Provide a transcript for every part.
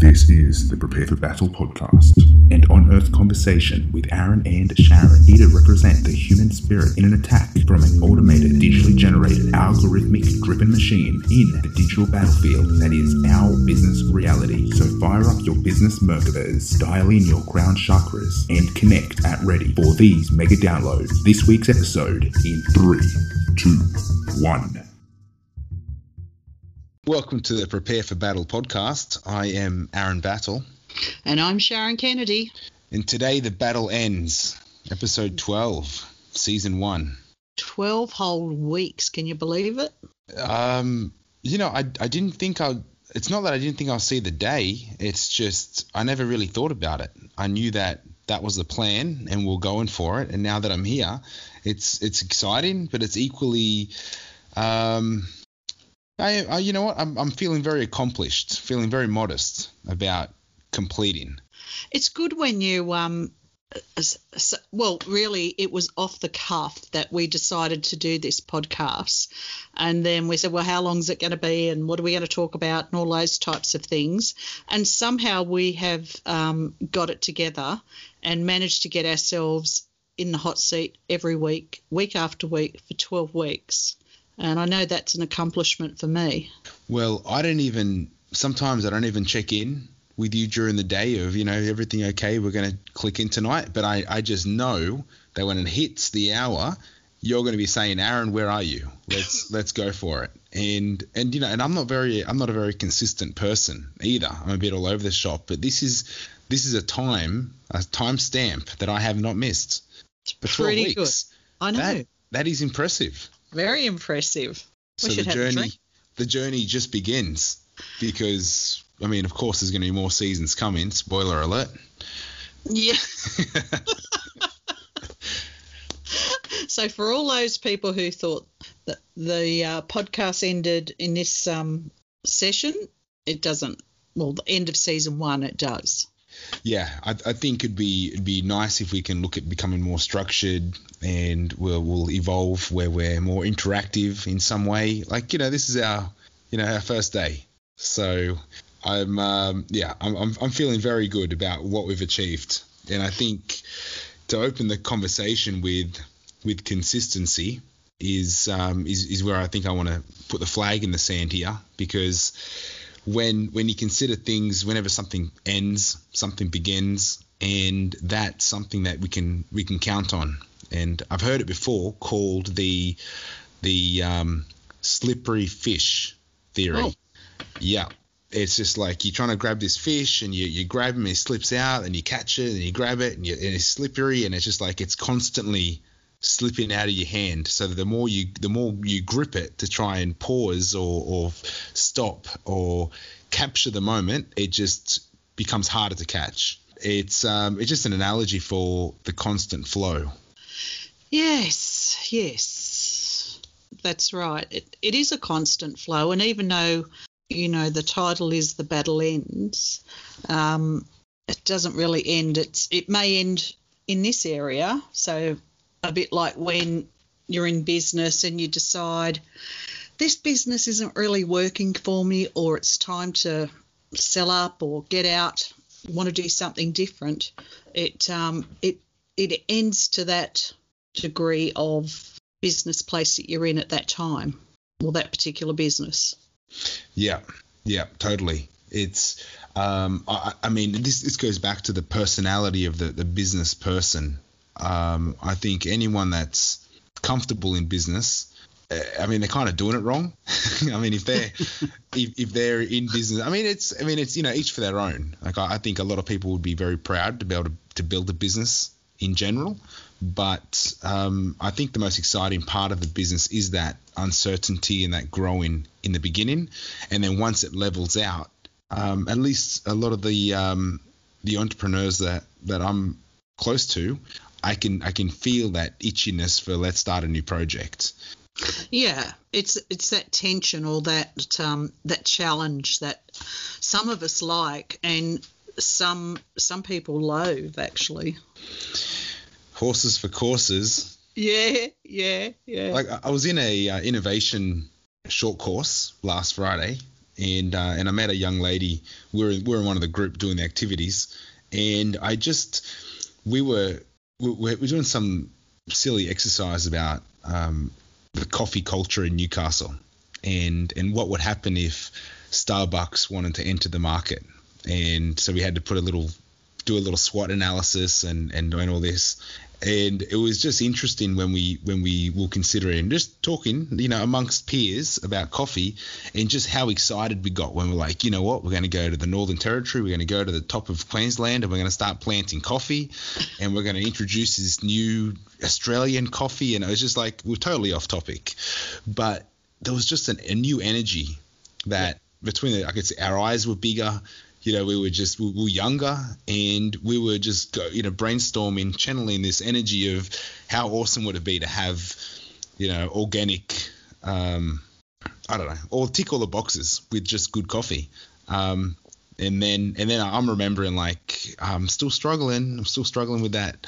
This is the Prepare for Battle podcast, an on earth conversation with Aaron and Sharon, here to represent the human spirit in an attack from an automated, digitally generated, algorithmic driven machine in the digital battlefield that is our business reality. So fire up your business Merkabas, dial in your crown chakras, and connect at ready for these mega downloads. This week's episode in three, two, one. Welcome to the Prepare for Battle podcast. I am Aaron Battle. And I'm Sharon Kennedy. And today the battle ends. Episode 12, season 1. 12 whole weeks. Can you believe it? Um, you know, I, I didn't think I'd. It's not that I didn't think I'll see the day. It's just I never really thought about it. I knew that that was the plan and we're going for it. And now that I'm here, it's it's exciting, but it's equally um, I, I, you know what? I'm, I'm feeling very accomplished, feeling very modest about completing. It's good when you, um, well, really, it was off the cuff that we decided to do this podcast. And then we said, well, how long is it going to be? And what are we going to talk about? And all those types of things. And somehow we have um, got it together and managed to get ourselves in the hot seat every week, week after week, for 12 weeks and I know that's an accomplishment for me. Well, I don't even sometimes I don't even check in with you during the day of you know everything okay we're going to click in tonight. But I, I just know that when it hits the hour you're going to be saying aaron where are you? Let's let's go for it. And and you know and i'm not very i'm not a very consistent person either. I'm a bit all over the shop. But this is this is a time a time stamp that i have not missed. It's pretty weeks, good. i know. That, that is impressive very impressive. So the journey, the journey just begins because I mean, of course, there's going to be more seasons coming. Spoiler alert. Yeah. so for all those people who thought that the uh, podcast ended in this um, session, it doesn't. Well, the end of season one, it does yeah, I, I, think it'd be it'd be nice if we can look at becoming more structured and we'll, we'll evolve where we're more interactive in some way. Like you know, this is our you know our first day, so I'm um, yeah I'm, I'm I'm feeling very good about what we've achieved, and I think to open the conversation with with consistency is um, is is where I think I want to put the flag in the sand here because when when you consider things whenever something ends something begins and that's something that we can we can count on. And I've heard it before called the the um, slippery fish theory. Oh. yeah. It's just like you're trying to grab this fish and you, you grab him and he slips out and you catch it and you grab it and, you, and it's slippery and it's just like it's constantly slipping out of your hand. So the more you the more you grip it to try and pause or, or stop or capture the moment, it just becomes harder to catch. It's um, it's just an analogy for the constant flow. Yes, yes, that's right. It, it is a constant flow, and even though you know the title is the battle ends, um, it doesn't really end. It's it may end in this area, so a bit like when you're in business and you decide this business isn't really working for me or it's time to sell up or get out want to do something different it um, it it ends to that degree of business place that you're in at that time or that particular business. Yeah. Yeah totally. It's um, I, I mean this this goes back to the personality of the the business person um, I think anyone that's comfortable in business, I mean, they're kind of doing it wrong. I mean, if they're if, if they're in business, I mean, it's I mean, it's you know each for their own. Like I, I think a lot of people would be very proud to be able to, to build a business in general, but um, I think the most exciting part of the business is that uncertainty and that growing in the beginning, and then once it levels out, um, at least a lot of the um, the entrepreneurs that that I'm close to I can I can feel that itchiness for let's start a new project. Yeah, it's it's that tension or that um, that challenge that some of us like and some some people loathe actually. Horses for courses. Yeah, yeah, yeah. Like I was in a uh, innovation short course last Friday, and uh, and I met a young lady. We were we were in one of the group doing the activities, and I just we were we were doing some silly exercise about um, the coffee culture in Newcastle, and and what would happen if Starbucks wanted to enter the market, and so we had to put a little do a little SWOT analysis and and doing all this, and it was just interesting when we when we will consider it and just talking you know amongst peers about coffee and just how excited we got when we're like you know what? We're going to go to the northern territory. We're going to go to the top of queensland and we're going to start planting coffee and we're going to introduce this new australian coffee. And it was just like we're totally off topic. But there was just an, a new energy that yeah. between the, i could say our eyes were bigger you know, we were just we were younger and we were just you know brainstorming, channeling this energy of how awesome would it be to have, you know, organic, um, I don't know, or tick all the boxes with just good coffee. Um, and then and then I'm remembering like I'm still struggling. I'm still struggling with that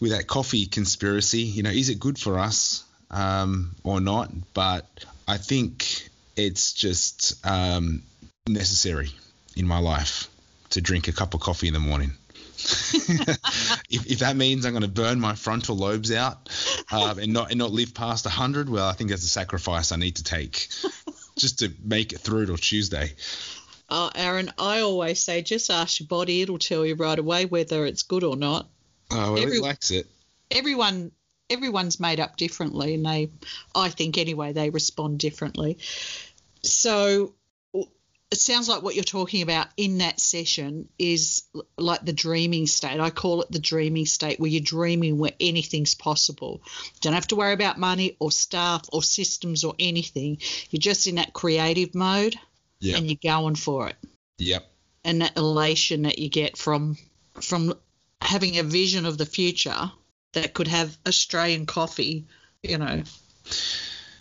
with that coffee conspiracy. You know, is it good for us um, or not? But I think it's just um, necessary in my life to drink a cup of coffee in the morning. if, if, that means I'm going to burn my frontal lobes out uh, and not and not live past 100, well, I think that's a sacrifice I need to take just to make it through till Tuesday. Uh, Aaron, I always say just ask your body; it'll tell you right away whether it's good or not. Oh, well, Every, it likes it. Everyone, everyone's made up differently, and they, I think anyway, they respond differently. So it sounds like what you're talking about in that session is like the dreaming state. I call it the dreaming state where you're dreaming where anything's possible. Don't have to worry about money or staff or systems or anything. You're just in that creative mode yep. and you're going for it. Yep. And that elation that you get from from having a vision of the future that could have Australian coffee, you know,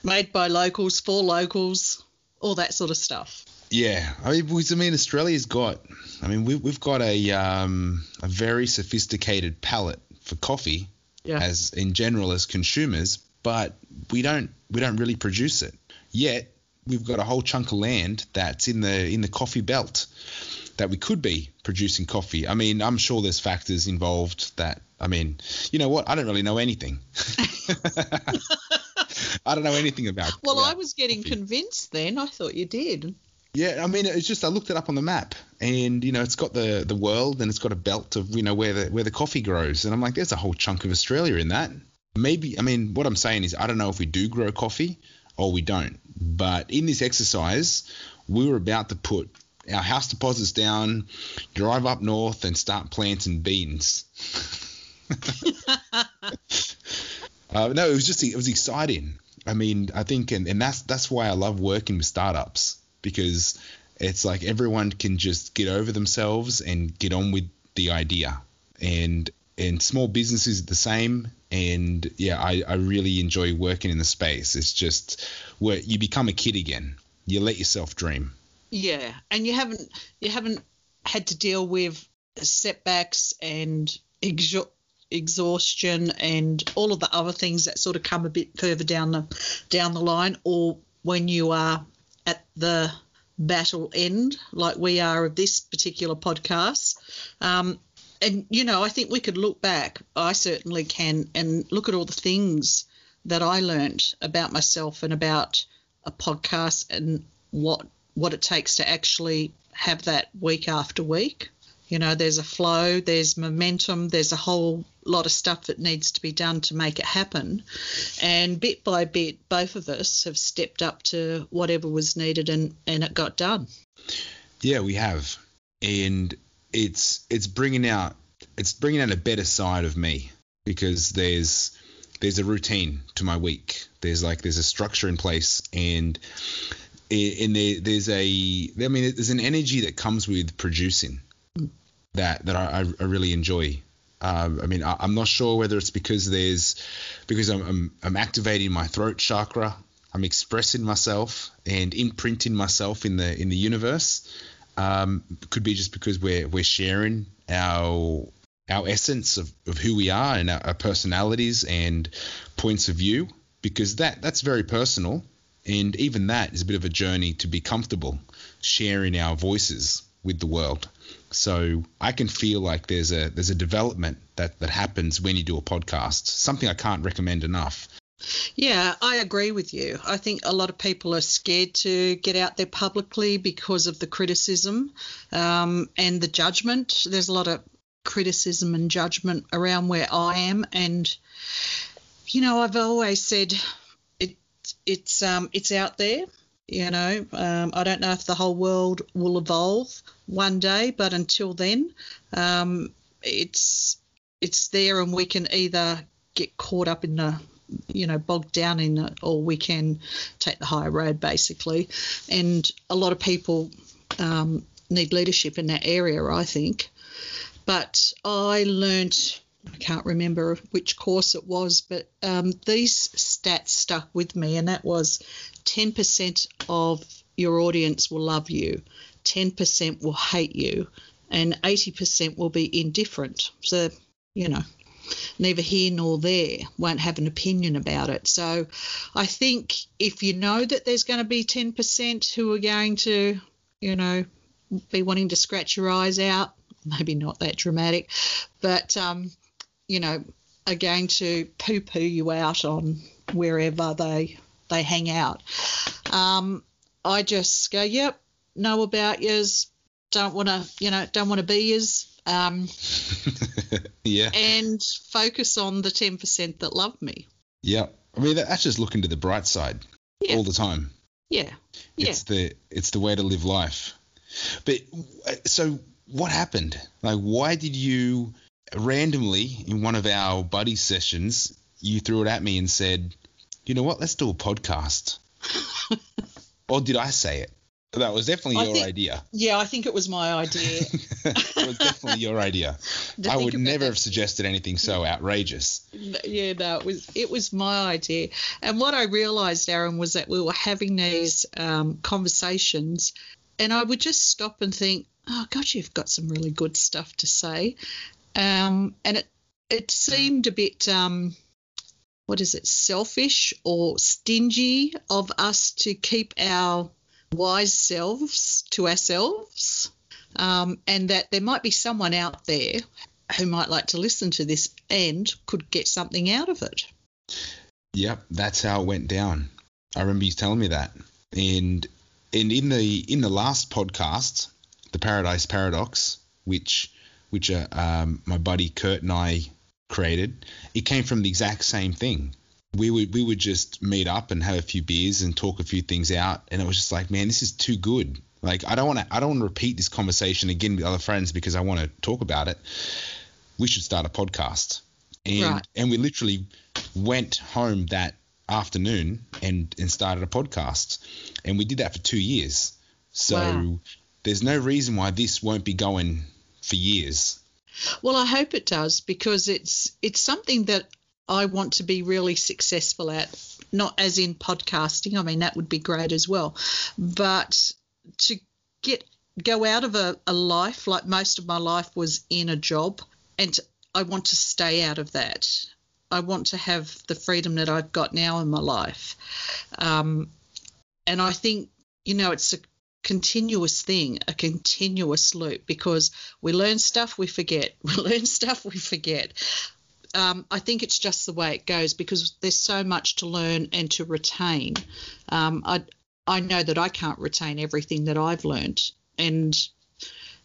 made by locals for locals, all that sort of stuff. Yeah, I mean, I mean, Australia's got. I mean, we, we've got a um, a very sophisticated palate for coffee, yeah. as in general as consumers, but we don't we don't really produce it yet. We've got a whole chunk of land that's in the in the coffee belt that we could be producing coffee. I mean, I'm sure there's factors involved that. I mean, you know what? I don't really know anything. I don't know anything about. Well, about I was getting coffee. convinced then. I thought you did. Yeah, I mean, it's just I looked it up on the map, and you know, it's got the the world, and it's got a belt of you know where the where the coffee grows, and I'm like, there's a whole chunk of Australia in that. Maybe, I mean, what I'm saying is, I don't know if we do grow coffee or we don't, but in this exercise, we were about to put our house deposits down, drive up north, and start planting beans. uh, no, it was just it was exciting. I mean, I think, and, and that's that's why I love working with startups because it's like everyone can just get over themselves and get on with the idea. And and small businesses are the same. And yeah, I, I really enjoy working in the space. It's just where you become a kid again. You let yourself dream. Yeah, and you haven't you haven't had to deal with setbacks and exhaustion and all of the other things that sort of come a bit further down the down the line, or when you are at the battle end, like we are of this particular podcast. Um, and, you know, I think we could look back, I certainly can, and look at all the things that I learned about myself and about a podcast and what what it takes to actually have that week after week. You know, there's a flow, there's momentum, there's a whole lot of stuff that needs to be done to make it happen. And bit by bit, both of us have stepped up to whatever was needed and, and it got done. Yeah, we have. And it's it's bringing out it's bringing out a better side of me because there's there's a routine to my week. There's like there's a structure in place and and there, there's a I mean there's an energy that comes with producing that that I, I really enjoy. Um, I mean, I, am not sure whether it's because there's because I'm, I'm, I'm activating my throat chakra, I'm expressing myself and imprinting myself in the in the universe. Um, could be just because we're we're sharing our our essence of, of who we are and our, our personalities and points of view because that that's very personal And even that is a bit of a journey to be comfortable sharing our voices with the world. So I can feel like there's a there's a development that that happens when you do a podcast. Something I can't recommend enough. Yeah, I agree with you. I think a lot of people are scared to get out there publicly because of the criticism um, and the judgment. There's a lot of criticism and judgment around where I am, and you know, I've always said it, it's um, it's out there. You know, um, I don't know if the whole world will evolve one day, but until then, um, it's it's there, and we can either get caught up in the you know bogged down in it, or we can take the high road basically. And a lot of people um, need leadership in that area, I think. But I learnt I can't remember which course it was, but um, these stats stuck with me, and that was 10% of your audience will love you, 10% will hate you, and 80% will be indifferent. So, you know, neither here nor there, won't have an opinion about it. So I think if you know that there's going to be 10% who are going to, you know, be wanting to scratch your eyes out, maybe not that dramatic, but, um, you know, are going to poo poo you out on wherever they they hang out. Um, I just go, yep, know about yous, don't want to, you know, don't want to be yous. Um, yeah. And focus on the 10% that love me. Yeah. I mean, that's just looking to the bright side Yeah. all the time. Yeah. Yeah. It's the it's the way to live life. But so what happened? Like, why did you randomly in one of our buddy sessions you threw it at me and said, "You know what? Let's do a podcast." or did I say it? That was definitely I your think- idea. yeah, I think it was my idea. it was definitely your idea. I would never have suggested anything so outrageous. yeah, no, it was it was my idea. And what I realised, Aaron, was that we were having these um, conversations, and I would just stop and think, "Oh God, you've got some really good stuff to say," um, and it it seemed a bit. Um, what is it, selfish or stingy of us to keep our wise selves to ourselves, um, and that there might be someone out there who might like to listen to this and could get something out of it. Yep, that's how it went down. I remember you telling me that. And and in the in the last podcast, the Paradise Paradox, which which uh, um, my buddy Kurt and I created, it came from the exact same thing. We would we would just meet up and have a few beers and talk a few things out, and it was just like, man, this is too good. Like I don't want to I don't want to repeat this conversation again with other friends because I want to talk about it. We should start a podcast, and Right. and we literally went home that afternoon and and started a podcast, and we did that for two years. So Wow. there's no reason why this won't be going for years. Well, I hope it does because it's it's something that I want to be really successful at. Not as in podcasting. I mean that would be great as well, but to get go out of a, a life like most of my life was in a job, and I want to stay out of that. I want to have the freedom that I've got now in my life, um, and I think you know it's a continuous thing, a continuous loop because we learn stuff, we forget. We learn stuff, we forget. Um, I think it's just the way it goes because there's so much to learn and to retain. Um, I I know that I can't retain everything that I've learned, and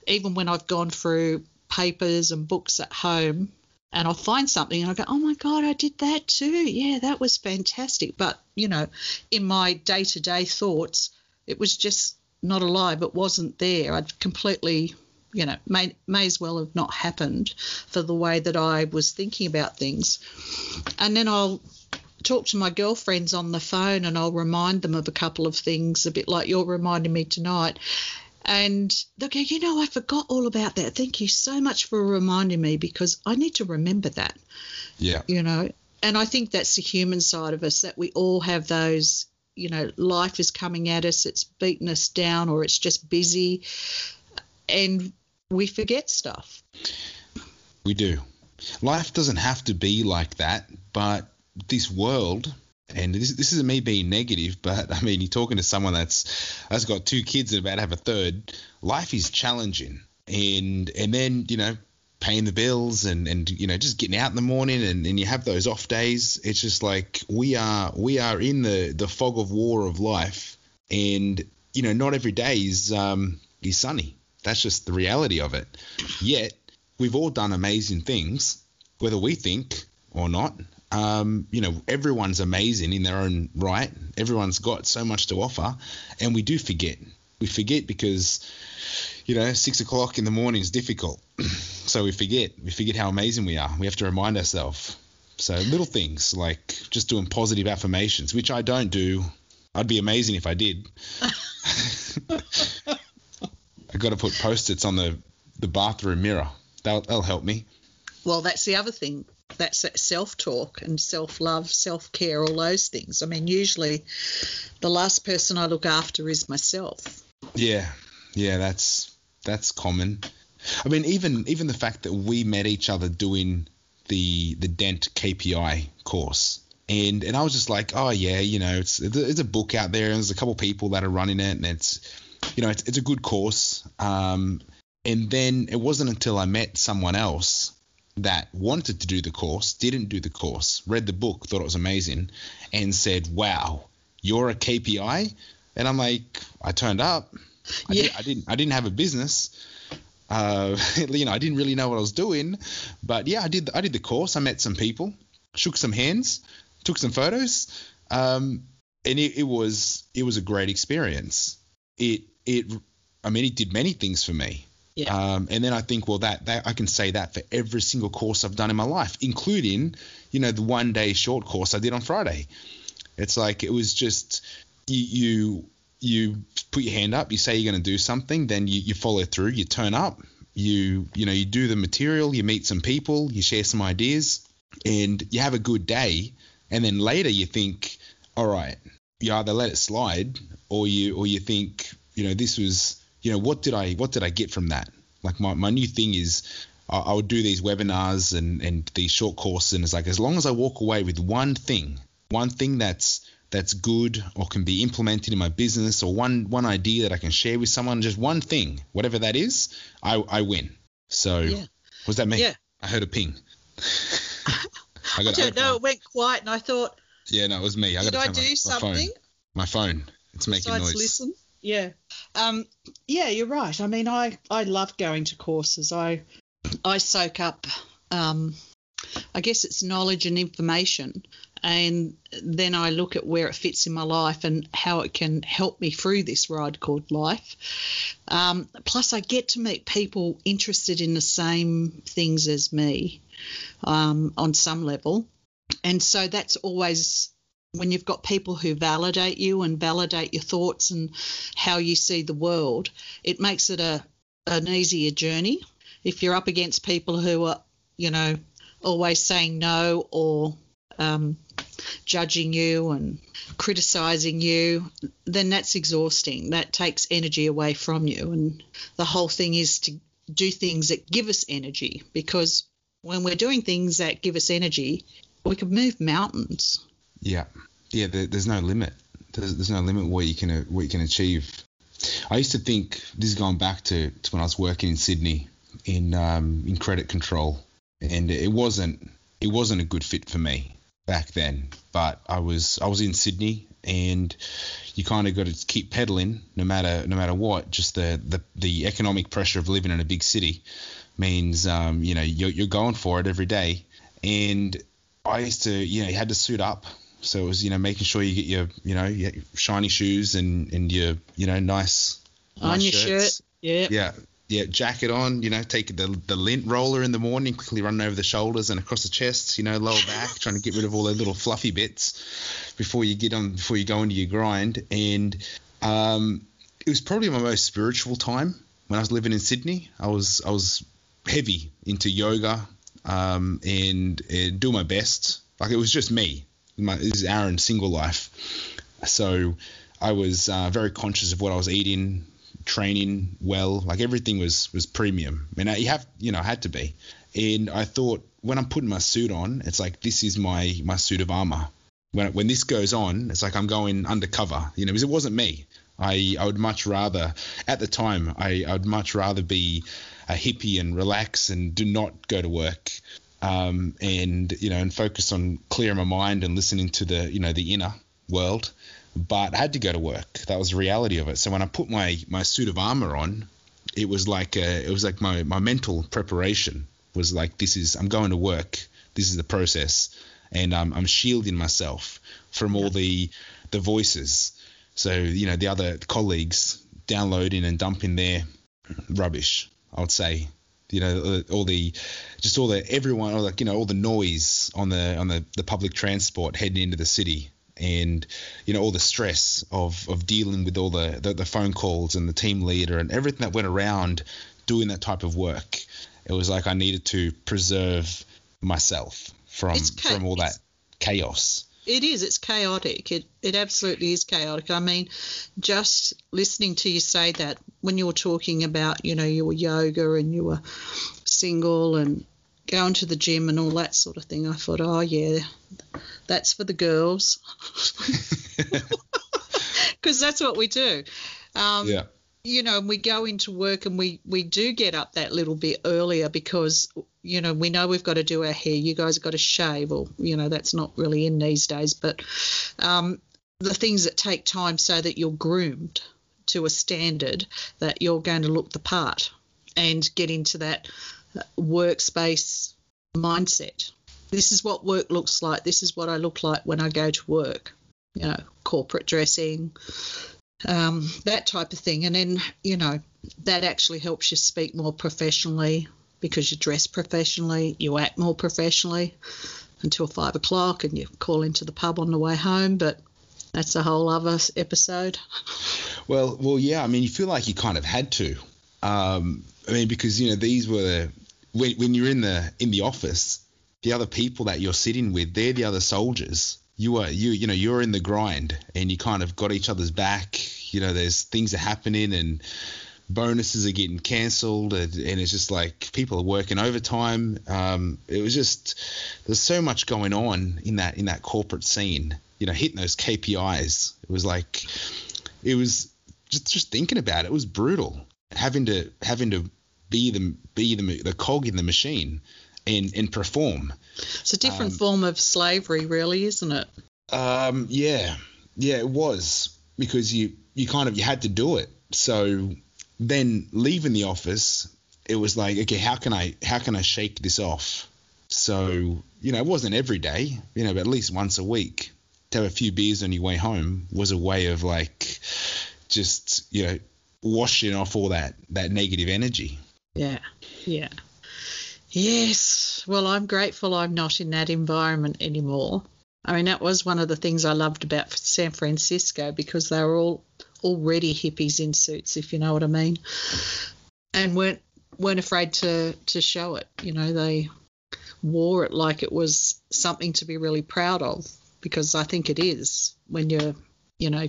even when I've gone through papers and books at home, and I'll find something and I go, oh my god, I did that too. Yeah, that was fantastic. But you know, in my day-to-day thoughts, it was just not alive. It wasn't there. I'd completely, you know, may may as well have not happened for the way that I was thinking about things. And then I'll talk to my girlfriends on the phone and I'll remind them of a couple of things, a bit like you're reminding me tonight. And they'll go, you know, I forgot all about that. Thank you so much for reminding me because I need to remember that Yeah. you know and i think that's the human side of us that we all have those you know life is coming at us it's beaten us down or it's just busy and we forget stuff We do. Life doesn't have to be like that, but this world And this, this isn't me being negative, but I mean, you're talking to someone that's that's got two kids and about to have a third. Life is challenging, and and then you know paying the bills and and you know just getting out in the morning and, and you have those off days it's just like we are we are in the the fog of war of life and you know not every day is um is sunny that's just the reality of it yet we've all done amazing things whether we think or not um, you know, everyone's amazing in their own right. Everyone's got so much to offer, and we do forget. We forget because, you know, six o'clock in the morning is difficult. so we forget. We forget how amazing we are. We have to remind ourselves. So little things like just doing positive affirmations, which I don't do. I'd be amazing if I did. I've got to put post-its on the the bathroom mirror. That'll, that'll help me. Well, that's the other thing. That's self talk and self love, self care, all those things. I mean, usually the last person I look after is myself. Yeah, yeah, that's that's common. I mean, even even the fact that we met each other doing the the Dent KPI course, and and I was just like, oh yeah, you know, it's it's a book out there, and there's a couple people that are running it, and it's you know, it's it's a good course. Um, and then it wasn't until I met someone else that wanted to do the course, didn't do the course, read the book, thought it was amazing, and said, "Wow, you're a KPI," and I'm like, I turned up. I, Yeah. did, I didn't. I didn't have a business. Uh, you know, I didn't really know what I was doing, but yeah, I did. I did the course. I met some people, shook some hands, took some photos, um, and it, it was it was a great experience. It it I mean, it did many things for me. Yeah. Um, and then I think, well, that, that I can say that for every single course I've done in my life, including, you know, the one day short course I did on Friday. It's like it was just you you, you put your hand up, you say you're going to do something, then you, you follow through, you turn up, you you know you do the material, you meet some people, you share some ideas, and you have a good day, and then later you think, all right, you either let it slide or you or you think, you know, this was you know what did I what did I get from that? Like my, my new thing is I, I would do these webinars and and these short courses and it's like as long as I walk away with one thing, one thing that's that's good or can be implemented in my business or one one idea that I can share with someone, just one thing, whatever that is, I I win. So Yeah. was that me? Yeah. I heard a ping. I I got don't know. It went quiet, and I thought, Yeah, no, it was me. I did got I do my, my something phone. My phone. It's making noise. listen? Yeah. Um, yeah, you're right. I mean, I, I love going to courses. I I soak up, um, I guess it's knowledge and information, and then I look at where it fits in my life and how it can help me through this ride called life. Um, plus, I get to meet people interested in the same things as me um, on some level, and so that's always when you've got people who validate you and validate your thoughts and how you see the world, it makes it a an easier journey. If you're up against people who are, you know, always saying no or um, judging you and criticizing you, then that's exhausting. That takes energy away from you. And the whole thing is to do things that give us energy because when we're doing things that give us energy, we can move mountains. Yeah, yeah. There, there's no limit. There's, there's no limit what you can what you can achieve. I used to think this is going back to, to when I was working in Sydney in um, in credit control, and it wasn't it wasn't a good fit for me back then. But I was I was in Sydney, and you kind of got to keep pedaling no matter no matter what. Just the the, the economic pressure of living in a big city means um, you know you're, you're going for it every day, and I used to you know you had to suit up. So it was you know making sure you get your you know your shiny shoes and and your you know nice on nice your shirts. shirt. Yeah. Yeah, yeah, jacket on, you know, take the the lint roller in the morning, quickly run over the shoulders and across the chest, you know, lower back, trying to get rid of all those little fluffy bits before you get on before you go into your grind. And um, it was probably my most spiritual time when I was living in Sydney. I was I was heavy into yoga um, and, and doing my best. Like it was just me. My, this is Aaron's single life. So I was uh, very conscious of what I was eating, training well. Like everything was was premium. I mean, you have you know had to be. And I thought when I'm putting my suit on, it's like this is my my suit of armor. when when this goes on, it's like I'm going undercover, you know, because it wasn't me. I I would much rather at the time I I would much rather be a hippie and relax and do not go to work. Um, and you know, and focus on clearing my mind and listening to the you know the inner world. But I had to go to work. That was the reality of it. So when I put my my suit of armor on, it was like a, it was like my my mental preparation was like this is I'm going to work. This is the process, and um, I'm shielding myself from all the the voices. So you know the other colleagues downloading and dumping their rubbish. I would say you know all the just all the everyone all the you know all the noise on the on the, the public transport heading into the city and you know all the stress of of dealing with all the, the, the phone calls and the team leader and everything that went around doing that type of work it was like I needed to preserve myself from It's from all that chaos It is. It's chaotic. It it absolutely is chaotic. I mean, just listening to you say that when you were talking about, you know, you were yoga and you were single and going to the gym and all that sort of thing, I thought, oh yeah, that's for the girls, because that's what we do. Um, yeah you know, we go into work and we we do get up that little bit earlier because you know we know we've got to do our hair. You guys have got to shave, or you know that's not really in these days. But um, the things that take time so that you're groomed to a standard that you're going to look the part and get into that workspace mindset. This is what work looks like. This is what I look like when I go to work. You know, corporate dressing, um, that type of thing. And then, you know, that actually helps you speak more professionally because you dress professionally, you act more professionally until five o'clock and you call into the pub on the way home. But that's a whole other episode. Well, well, yeah. I mean, you feel like you kind of had to. Um, I mean, because you know these were when when you're in the in the office, the other people that you're sitting with, they're the other soldiers. You are you you know you're in the grind, and you kind of got each other's back. You know, there's things are happening, and bonuses are getting cancelled, and, and it's just like people are working overtime. Um, it was just there's so much going on in that in that corporate scene. You know, hitting those KPIs. It was like it was just just thinking about it, it was brutal. Having to having to be the be the the cog in the machine and and perform. It's a different Um, form of slavery, really, isn't it? Um, yeah, yeah, it was because you you kind of you had to do it. So then leaving the office, it was like, okay, how can I how can I shake this off? So you know, it wasn't every day, you know, but at least once a week to have a few beers on your way home was a way of like just you know washing off all that that negative energy. Yeah, yeah. Yes. Well, I'm grateful I'm not in that environment anymore. I mean, that was one of the things I loved about San Francisco because they were all already hippies in suits, if you know what I mean, and weren't weren't afraid to to show it. You know, they wore it like it was something to be really proud of because I think it is when you're you know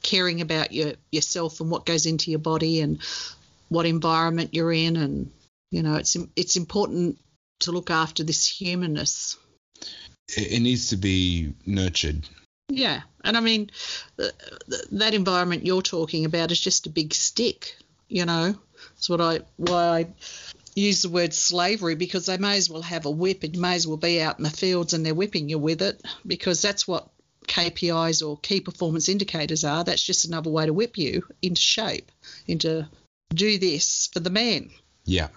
caring about your yourself and what goes into your body and what environment you're in and you know it's it's important to look after this humanness It, needs to be nurtured. yeah and i mean uh, th- that environment you're talking about is just a big stick you know that's what i why i use the word slavery because they may as well have a whip and may as well be out in the fields and they're whipping you with it because that's what KPIs or key performance indicators are. That's just another way to whip you into shape, into do this for the man. Yeah.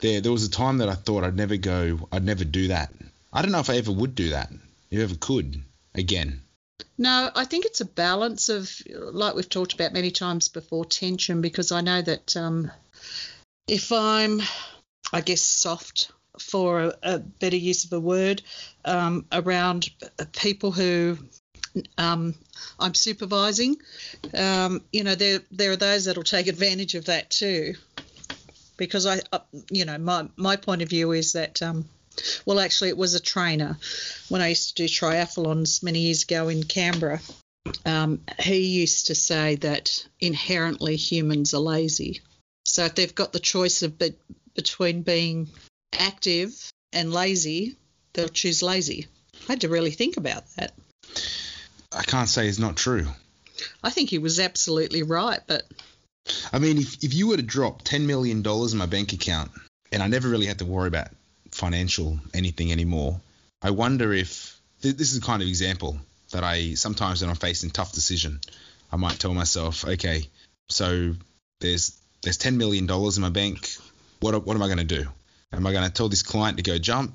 There there was a time that I thought I'd never go I'd never do that. I don't know if I ever would do that. If I ever could again. No, I think it's a balance of, like we've talked about many times before, tension, because I know that um, if I'm, I guess, soft for a, a better use of a word, um, around people who um, I'm supervising, um, you know, there there are those that'll take advantage of that too, because I, uh, you know, my my point of view is that. Um, well, actually, it was a trainer when I used to do triathlons many years ago in Canberra. Um, he used to say that inherently humans are lazy. So if they've got the choice of be- between being active and lazy, they'll choose lazy. I had to really think about that. I can't say is not true. I think he was absolutely right, but I mean, if, if you were to drop $10 million in my bank account and I never really had to worry about financial anything anymore, I wonder if th- this is the kind of example that I sometimes when I'm facing tough decision, I might tell myself, okay, so there's there's $10 million in my bank. What, what am I going to do? Am I going to tell this client to go jump?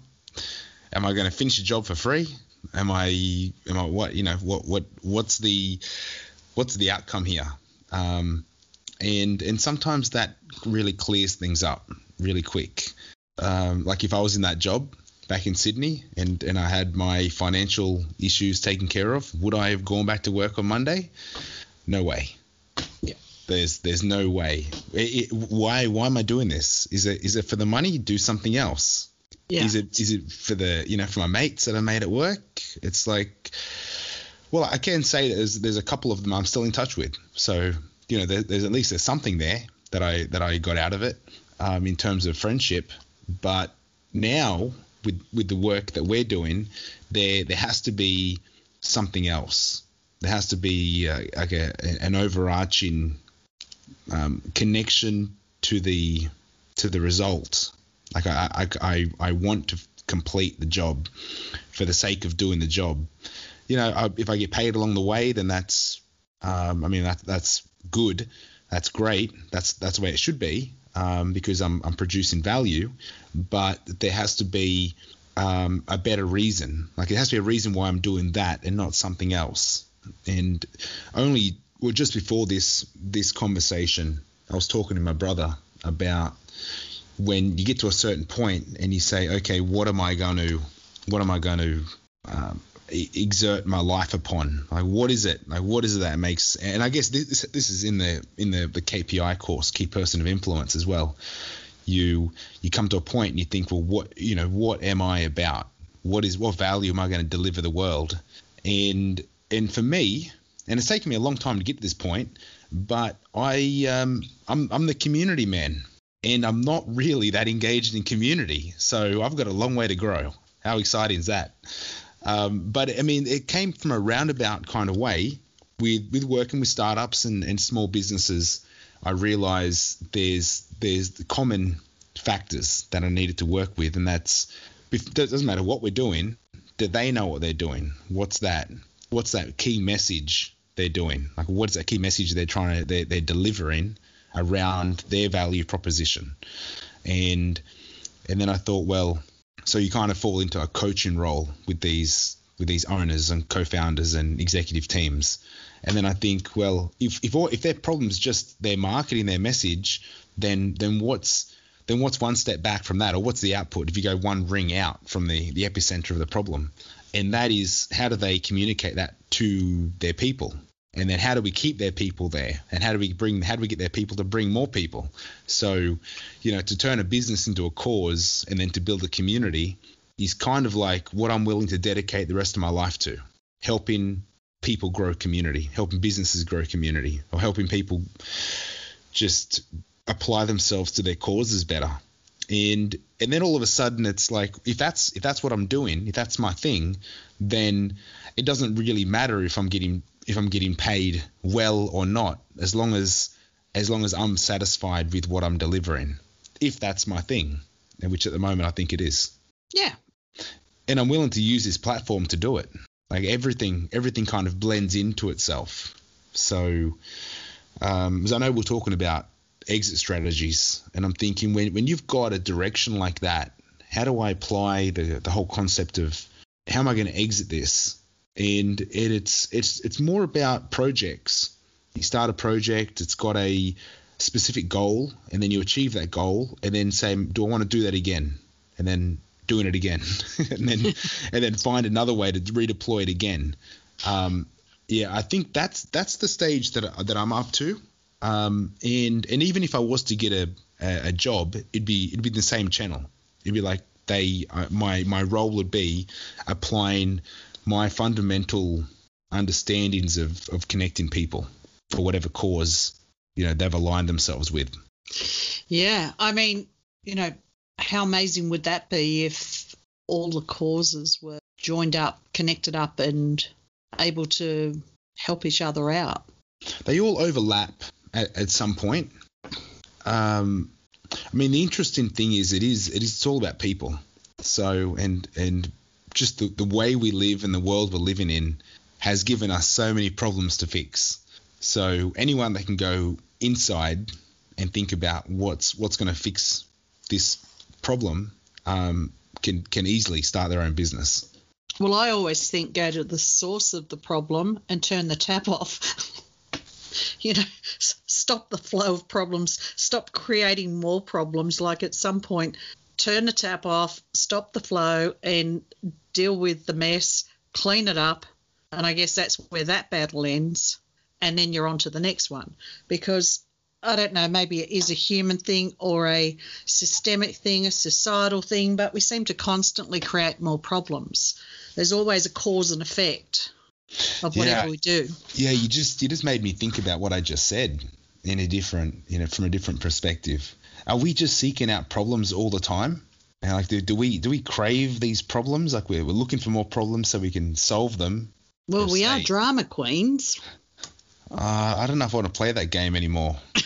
Am I going to finish a job for free? Am I am I what you know what what what's the what's the outcome here? Um, and and sometimes that really clears things up really quick. Um, like if I was in that job back in Sydney and and I had my financial issues taken care of, would I have gone back to work on Monday? No way. Yeah. There's there's no way. It, it, why why am I doing this? Is it is it for the money? Do something else. Yeah. Is it is it for the you know for my mates that I made at work? It's like, well, I can say that there's there's a couple of them I'm still in touch with. So you know there, there's at least there's something there that I that I got out of it um, in terms of friendship. But now with with the work that we're doing, there there has to be something else. There has to be uh, like a, an overarching um, connection to the to the result. Like I, I, I, I want to complete the job for the sake of doing the job. You know, I, if I get paid along the way, then that's, um, I mean, that, that's good. That's great. That's that's the way it should be um, because I'm, I'm producing value. But there has to be um, a better reason. Like it has to be a reason why I'm doing that and not something else. And only well, just before this this conversation, I was talking to my brother about when you get to a certain point and you say, okay, what am I going to, what am I going to um, exert my life upon? Like, what is it? Like, what is it that makes? And I guess this this is in the in the the KPI course, key person of influence as well. You you come to a point and you think, well, what you know, what am I about? What is what value am I going to deliver the world? And and for me, and it's taken me a long time to get to this point, but I um, I'm I'm the community man and I'm not really that engaged in community. So I've got a long way to grow. How exciting is that? Um, but I mean, it came from a roundabout kind of way. With with working with startups and, and small businesses, I realized there's there's the common factors that I needed to work with, and that's it doesn't matter what we're doing. Do they know what they're doing? What's that? What's that key message they're doing? Like, what's that key message they're trying to they're, they're delivering? Around their value proposition. And and then I thought, well, so you kind of fall into a coaching role with these with these owners and co-founders and executive teams. And then I think, well, if if all, if their problem's just their marketing, their message, then then what's then what's one step back from that, or what's the output if you go one ring out from the the epicenter of the problem? And that is how do they communicate that to their people? And then how do we keep their people there? And how do we bring how do we get their people to bring more people? So you know to turn a business into a cause and then to build a community is kind of like what i'm willing to dedicate the rest of my life to. Helping people grow community helping businesses grow community or helping people just apply themselves to their causes better. And and then all of a sudden it's like if that's if that's what i'm doing if that's my thing then it doesn't really matter if i'm getting if I'm getting paid well or not, as long as as long as I'm satisfied with what I'm delivering, if that's my thing, and which at the moment I think it is. Yeah. And I'm willing to use this platform to do it. Like everything, everything kind of blends into itself. So, um, as I know we're talking about exit strategies, and I'm thinking when when you've got a direction like that, how do I apply the the whole concept of how am I going to exit this and it, it's it's it's more about projects. You start a project, it's got a specific goal, and then you achieve that goal, and then say, do I want to do that again? And then doing it again, and then and then find another way to redeploy it again. Um, yeah, I think that's that's the stage that that I'm up to. Um, and and even if I was to get a, a, a job, it'd be it'd be the same channel. It'd be like they uh, my my role would be applying my fundamental understandings of, of connecting people for whatever cause you know they've aligned themselves with. Yeah, I mean, you know, how amazing would that be if all the causes were joined up, connected up, and able to help each other out. They all overlap at, at some point. Um, I mean, the interesting thing is, it is it is it's all about people. So and and just the, the way we live and the world we're living in has given us so many problems to fix. So anyone that can go inside and think about what's what's going to fix this problem um, can can easily start their own business. Well, I always think go to the source of the problem and turn the tap off. you know, stop the flow of problems, stop creating more problems. Like at some point, turn the tap off, stop the flow, and deal with the mess, clean it up. And I guess that's where that battle ends. And then you're on to the next one. Because I don't know, maybe it is a human thing or a systemic thing, a societal thing, but we seem to constantly create more problems. There's always a cause and effect of whatever Yeah. we do. Yeah, you just you just made me think about what I just said in a different you know from a different perspective. Are we just seeking out problems all the time? And like, do, do we do we crave these problems? Like we're, we're looking for more problems so we can solve them. Well, we are drama queens. Uh, I don't know if I want to play that game anymore.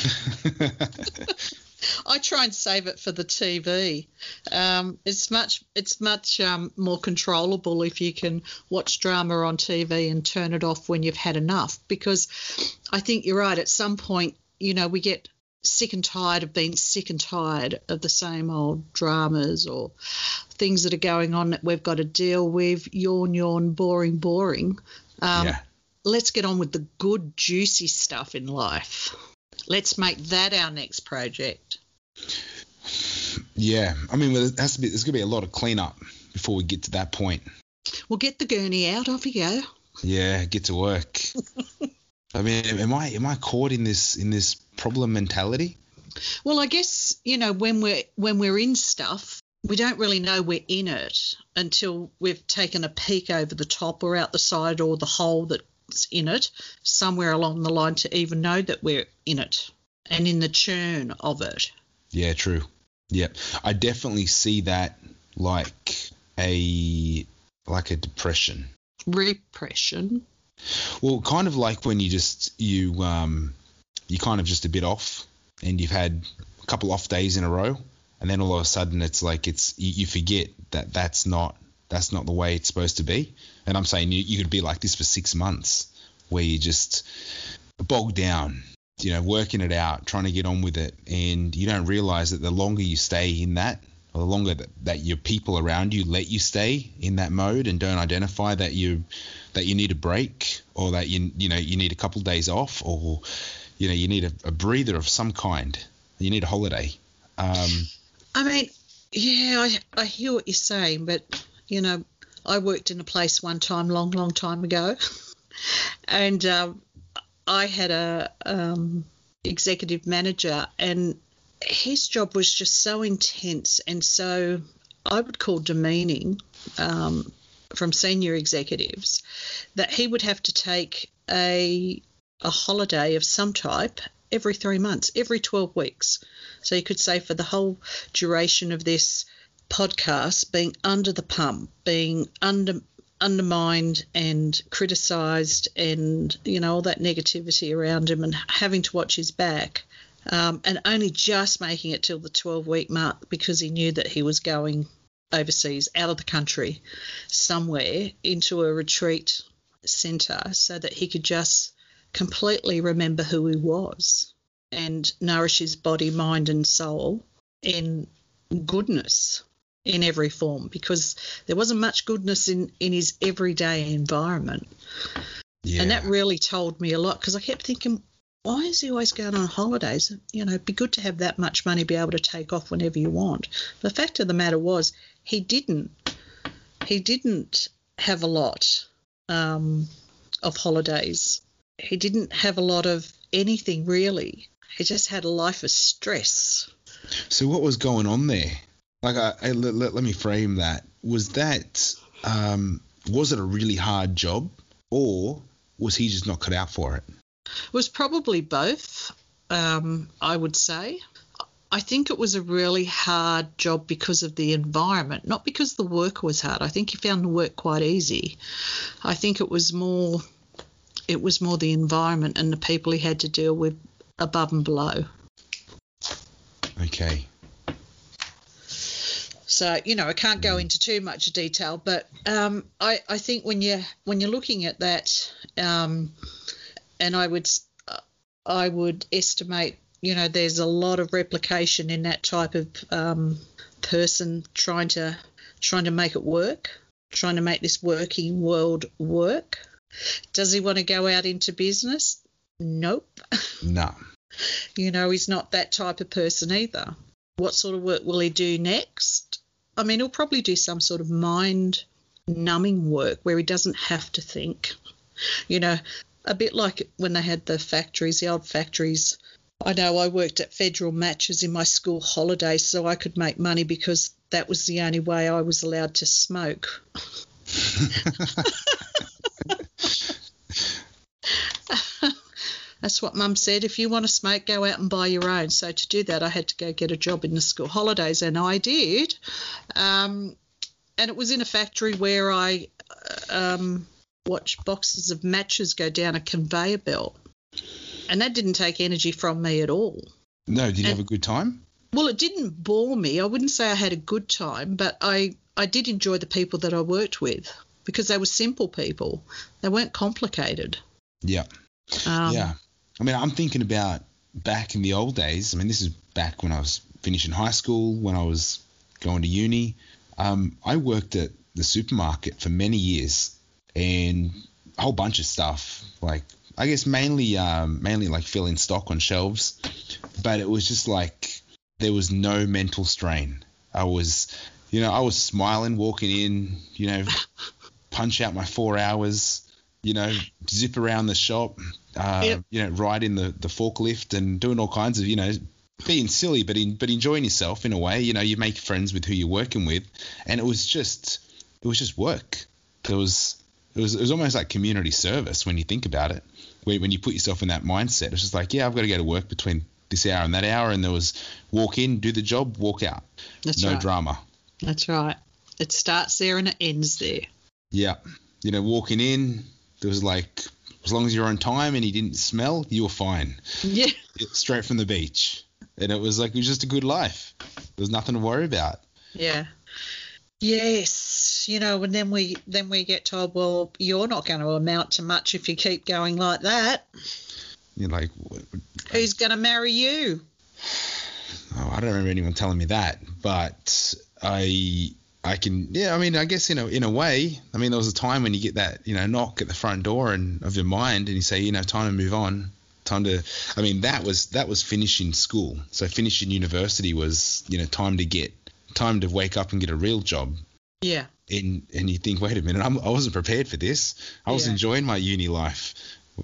I try and save it for the TV. Um, it's much it's much um, more controllable if you can watch drama on TV and turn it off when you've had enough. Because I think you're right. At some point, you know, we get sick and tired of being sick and tired of the same old dramas or things that are going on that we've got to deal with. Yawn, yawn, boring, boring. Um, yeah. let's get on with the good, juicy stuff in life. Let's make that our next project. Yeah. I mean, well, there has to be, there's going to be a lot of cleanup before we get to that point. We'll get the gurney out. Off you go. Yeah, get to work. I mean, am I am I caught in this in this problem mentality? Well, I guess you know when we're when we're in stuff, we don't really know we're in it until we've taken a peek over the top or out the side or the hole that's in it somewhere along the line to even know that we're in it and in the churn of it. Yeah, true. Yep. I definitely see that like a like a depression. Repression. Well, kind of like when you just you um you kind of just a bit off and you've had a couple off days in a row and then all of a sudden it's like it's you, you forget that that's not that's not the way it's supposed to be. And I'm saying you, you could be like this for 6 months where you just bogged down, you know, working it out, trying to get on with it and you don't realize that the longer you stay in that or the longer that, that your people around you let you stay in that mode and don't identify that you that you need a break or that you you know you need a couple of days off or you know you need a, a breather of some kind. You need a holiday. Um, I mean, yeah, I, I hear what you're saying, but you know, I worked in a place one time, long, long time ago, and um, I had a um, executive manager, and his job was just so intense and so I would call demeaning um, from senior executives that he would have to take a a holiday of some type every three months, every 12 weeks. So you could say for the whole duration of this podcast, being under the pump, being under undermined and criticized and you know all that negativity around him and having to watch his back um, and only just making it till the 12 week mark because he knew that he was going overseas out of the country somewhere into a retreat center so that he could just completely remember who he was and nourish his body, mind, and soul in goodness in every form because there wasn't much goodness in, in his everyday environment. yeah And that really told me a lot because I kept thinking, why is he always going on holidays? You know, it'd be good to have that much money, be able to take off whenever you want. The fact of the matter was, he didn't. He didn't have a lot um, of holidays. He didn't have a lot of anything really. He just had a life of stress. so what was going on there like I, I let, let, let me frame that was that um, was it a really hard job or was he just not cut out for it It was probably both, um, I would say. I think it was a really hard job because of the environment, not because the work was hard. I think he found the work quite easy. I think it was more it was more the environment and the people he had to deal with above and below. Okay. So you know, I can't go into too much detail, but um, I, I think when you when you're looking at that, um, and I would I would estimate, you know, there's a lot of replication in that type of um, person trying to trying to make it work, trying to make this working world work. Does he want to go out into business? Nope. No. You know, he's not that type of person either. What sort of work will he do next? I mean, he'll probably do some sort of mind numbing work where he doesn't have to think. You know, a bit like when they had the factories, the old factories. I know I worked at Federal Matches in my school holidays so I could make money because that was the only way I was allowed to smoke. That's what Mum said. If you want to smoke, go out and buy your own. So to do that, I had to go get a job in the school holidays, and I did. Um, and it was in a factory where I um, watched boxes of matches go down a conveyor belt, and that didn't take energy from me at all. No, did you And- have a good time? Well, it didn't bore me. I wouldn't say I had a good time, but I I did enjoy the people that I worked with because they were simple people. They weren't complicated. Yeah. Um, yeah. I mean, I'm thinking about back in the old days. I mean, this is back when I was finishing high school, when I was going to uni. Um, I worked at the supermarket for many years and a whole bunch of stuff. Like, I guess mainly, um, mainly like filling stock on shelves. But it was just like there was no mental strain. I was, you know, I was smiling walking in, you know, punch out my four hours, you know, zip around the shop, uh, Yep. you know, ride in the, the forklift and doing all kinds of, you know, being silly, but in, but enjoying yourself in a way. You know, you make friends with who you're working with, and it was just, it was just work. There was, it was, it was almost like community service when you think about it. When, when you put yourself in that mindset, it's just like, yeah, I've got to go to work between this hour and that hour, and there was walk in, do the job, walk out, That's no right. drama. That's right. It starts there and it ends there. Yeah. You know, walking in, there was like, as long as you're on time and you didn't smell, you were fine. Yeah. Straight from the beach. And it was like, it was just a good life. There was nothing to worry about. Yeah. Yes. You know, and then we then we get told, well, you're not going to amount to much if you keep going like that. You're like, what- Who's going to marry you? oh, I don't remember anyone telling me that, but I, I can, yeah, I mean, I guess in a, in a way, I mean, there was a time when you get that, you know, knock at the front door and of your mind and you say, you know, time to move on. Time to, I mean, that was, that was finishing school. So finishing university was, you know, time to get, time to wake up and get a real job. Yeah. and and you think, wait a minute, I'm, I wasn't prepared for this. I was Yeah. enjoying my uni life.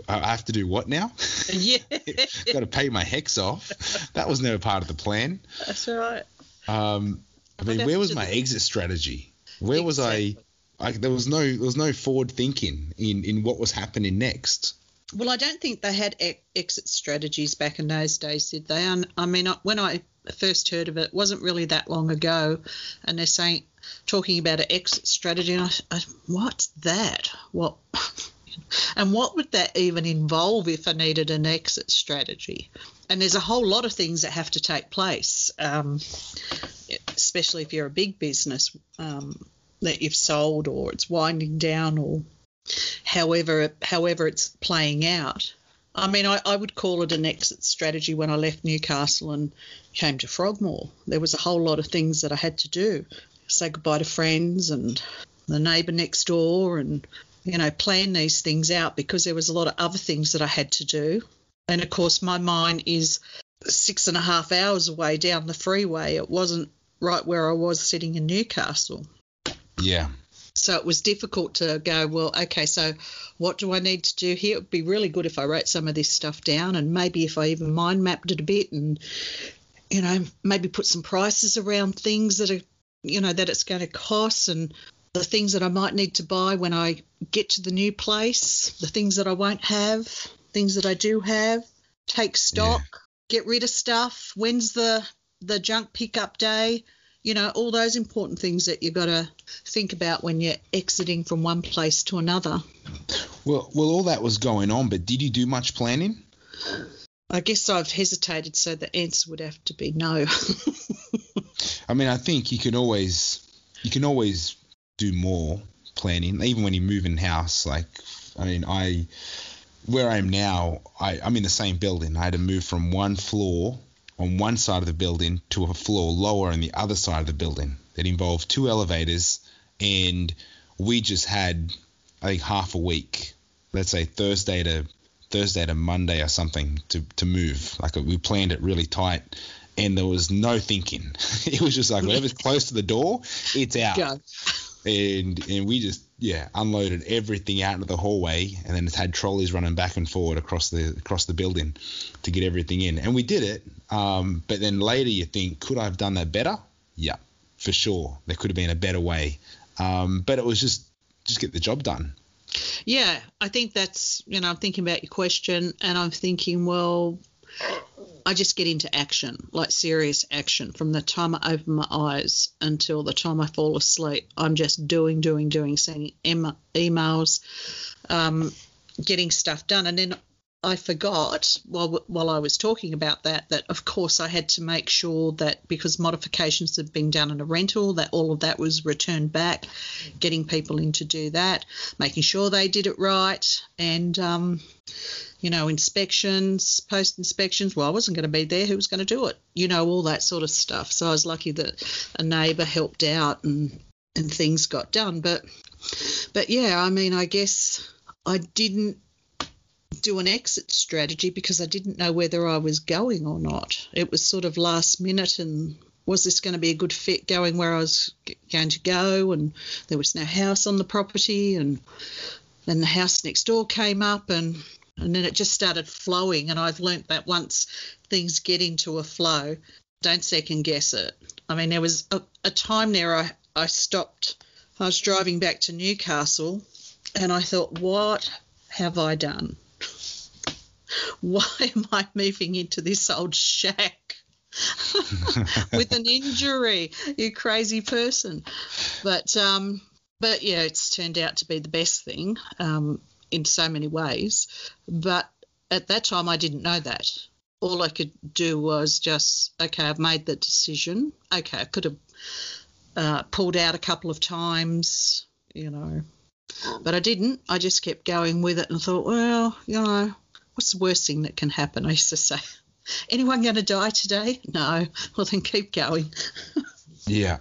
I I have to do what now? Yeah. Got to pay my HECS off. That was never part of the plan. That's right. Um, I mean, where was my exit strategy? Where was I? I? There was no there was no forward thinking in in what was happening next. Well, I don't think they had e- exit strategies back in those days, did they? And I mean, I- when I first heard of it, it wasn't really that long ago, and they're saying talking about an exit strategy, and I, I what's that? What? And what would that even involve if I needed an exit strategy? And there's a whole lot of things that have to take place, um, especially if you're a big business um, that you've sold or it's winding down or however however it's playing out. I mean, I, I would call it an exit strategy when I left Newcastle and came to Frogmore. There was a whole lot of things that I had to do. Say goodbye to friends and the neighbour next door and, you know, plan these things out because there was a lot of other things that I had to do. And of course, my mine is six and a half hours away down the freeway. It wasn't right where I was sitting in Newcastle. Yeah, So it was difficult to go, well, okay, so what do I need to do here? It would be really good if I wrote some of this stuff down and maybe if I even mind mapped it a bit and, you know, maybe put some prices around things that are, you know, that it's going to cost and the things that I might need to buy when I get to the new place, the things that I won't have, things that I do have, take stock, get rid of stuff. When's the the junk pickup day, you know, all those important things that you've got to think about when you're exiting from one place to another. Well, well, all that was going on, but did you do much planning? I guess I've hesitated, so the answer would have to be no. I mean, I think you can always you can always do more planning, even when you move in house. Like, I mean, I where I am now, I, I'm in the same building. I had to move from one floor on one side of the building to a floor lower on the other side of the building. It involved two elevators, and we just had I think half a week. Let's say Thursday to Thursday to Monday or something to, to move. Like we planned it really tight, and there was no thinking. it was just like whatever's close to the door, it's out. Go. And and we just yeah unloaded everything out into the hallway, and then it's had trolleys running back and forward across the across the building to get everything in. And we did it. Um, but then later you think, could I have done that better? Yeah, for sure. There could have been a better way. Um, but it was just just get the job done. Yeah, I think that's, you know, I'm thinking about your question and I'm thinking, well, I just get into action, like serious action from the time I open my eyes until the time I fall asleep. I'm just doing, doing, doing, sending em- emails, um, getting stuff done. And then I forgot while while I was talking about that that of course I had to make sure that because modifications had been done in a rental that all of that was returned back, getting people in to do that, making sure they did it right, and um, you know inspections, post inspections. Well, I wasn't going to be there. Who was going to do it? You know all that sort of stuff. So I was lucky that a neighbour helped out and and things got done. But but yeah, I mean I guess I didn't do an exit strategy because I didn't know whether I was going or not. It was sort of last minute and was this going to be a good fit going where I was going to go and there was no house on the property and then the house next door came up and and then it just started flowing and I've learnt that once things get into a flow don't second guess it. I mean there was a, a time there I, I stopped I was driving back to Newcastle and I thought what have I done? Why am I moving into this old shack with an injury? You crazy person. But um, but yeah, it's turned out to be the best thing um, in so many ways. But at that time, I didn't know that. All I could do was just okay, I've made the decision. Okay, I could have uh, pulled out a couple of times, you know, but I didn't. I just kept going with it and thought, well, you know, what's the worst thing that can happen? I used to say, anyone going to die today? No. Well, then keep going. yeah.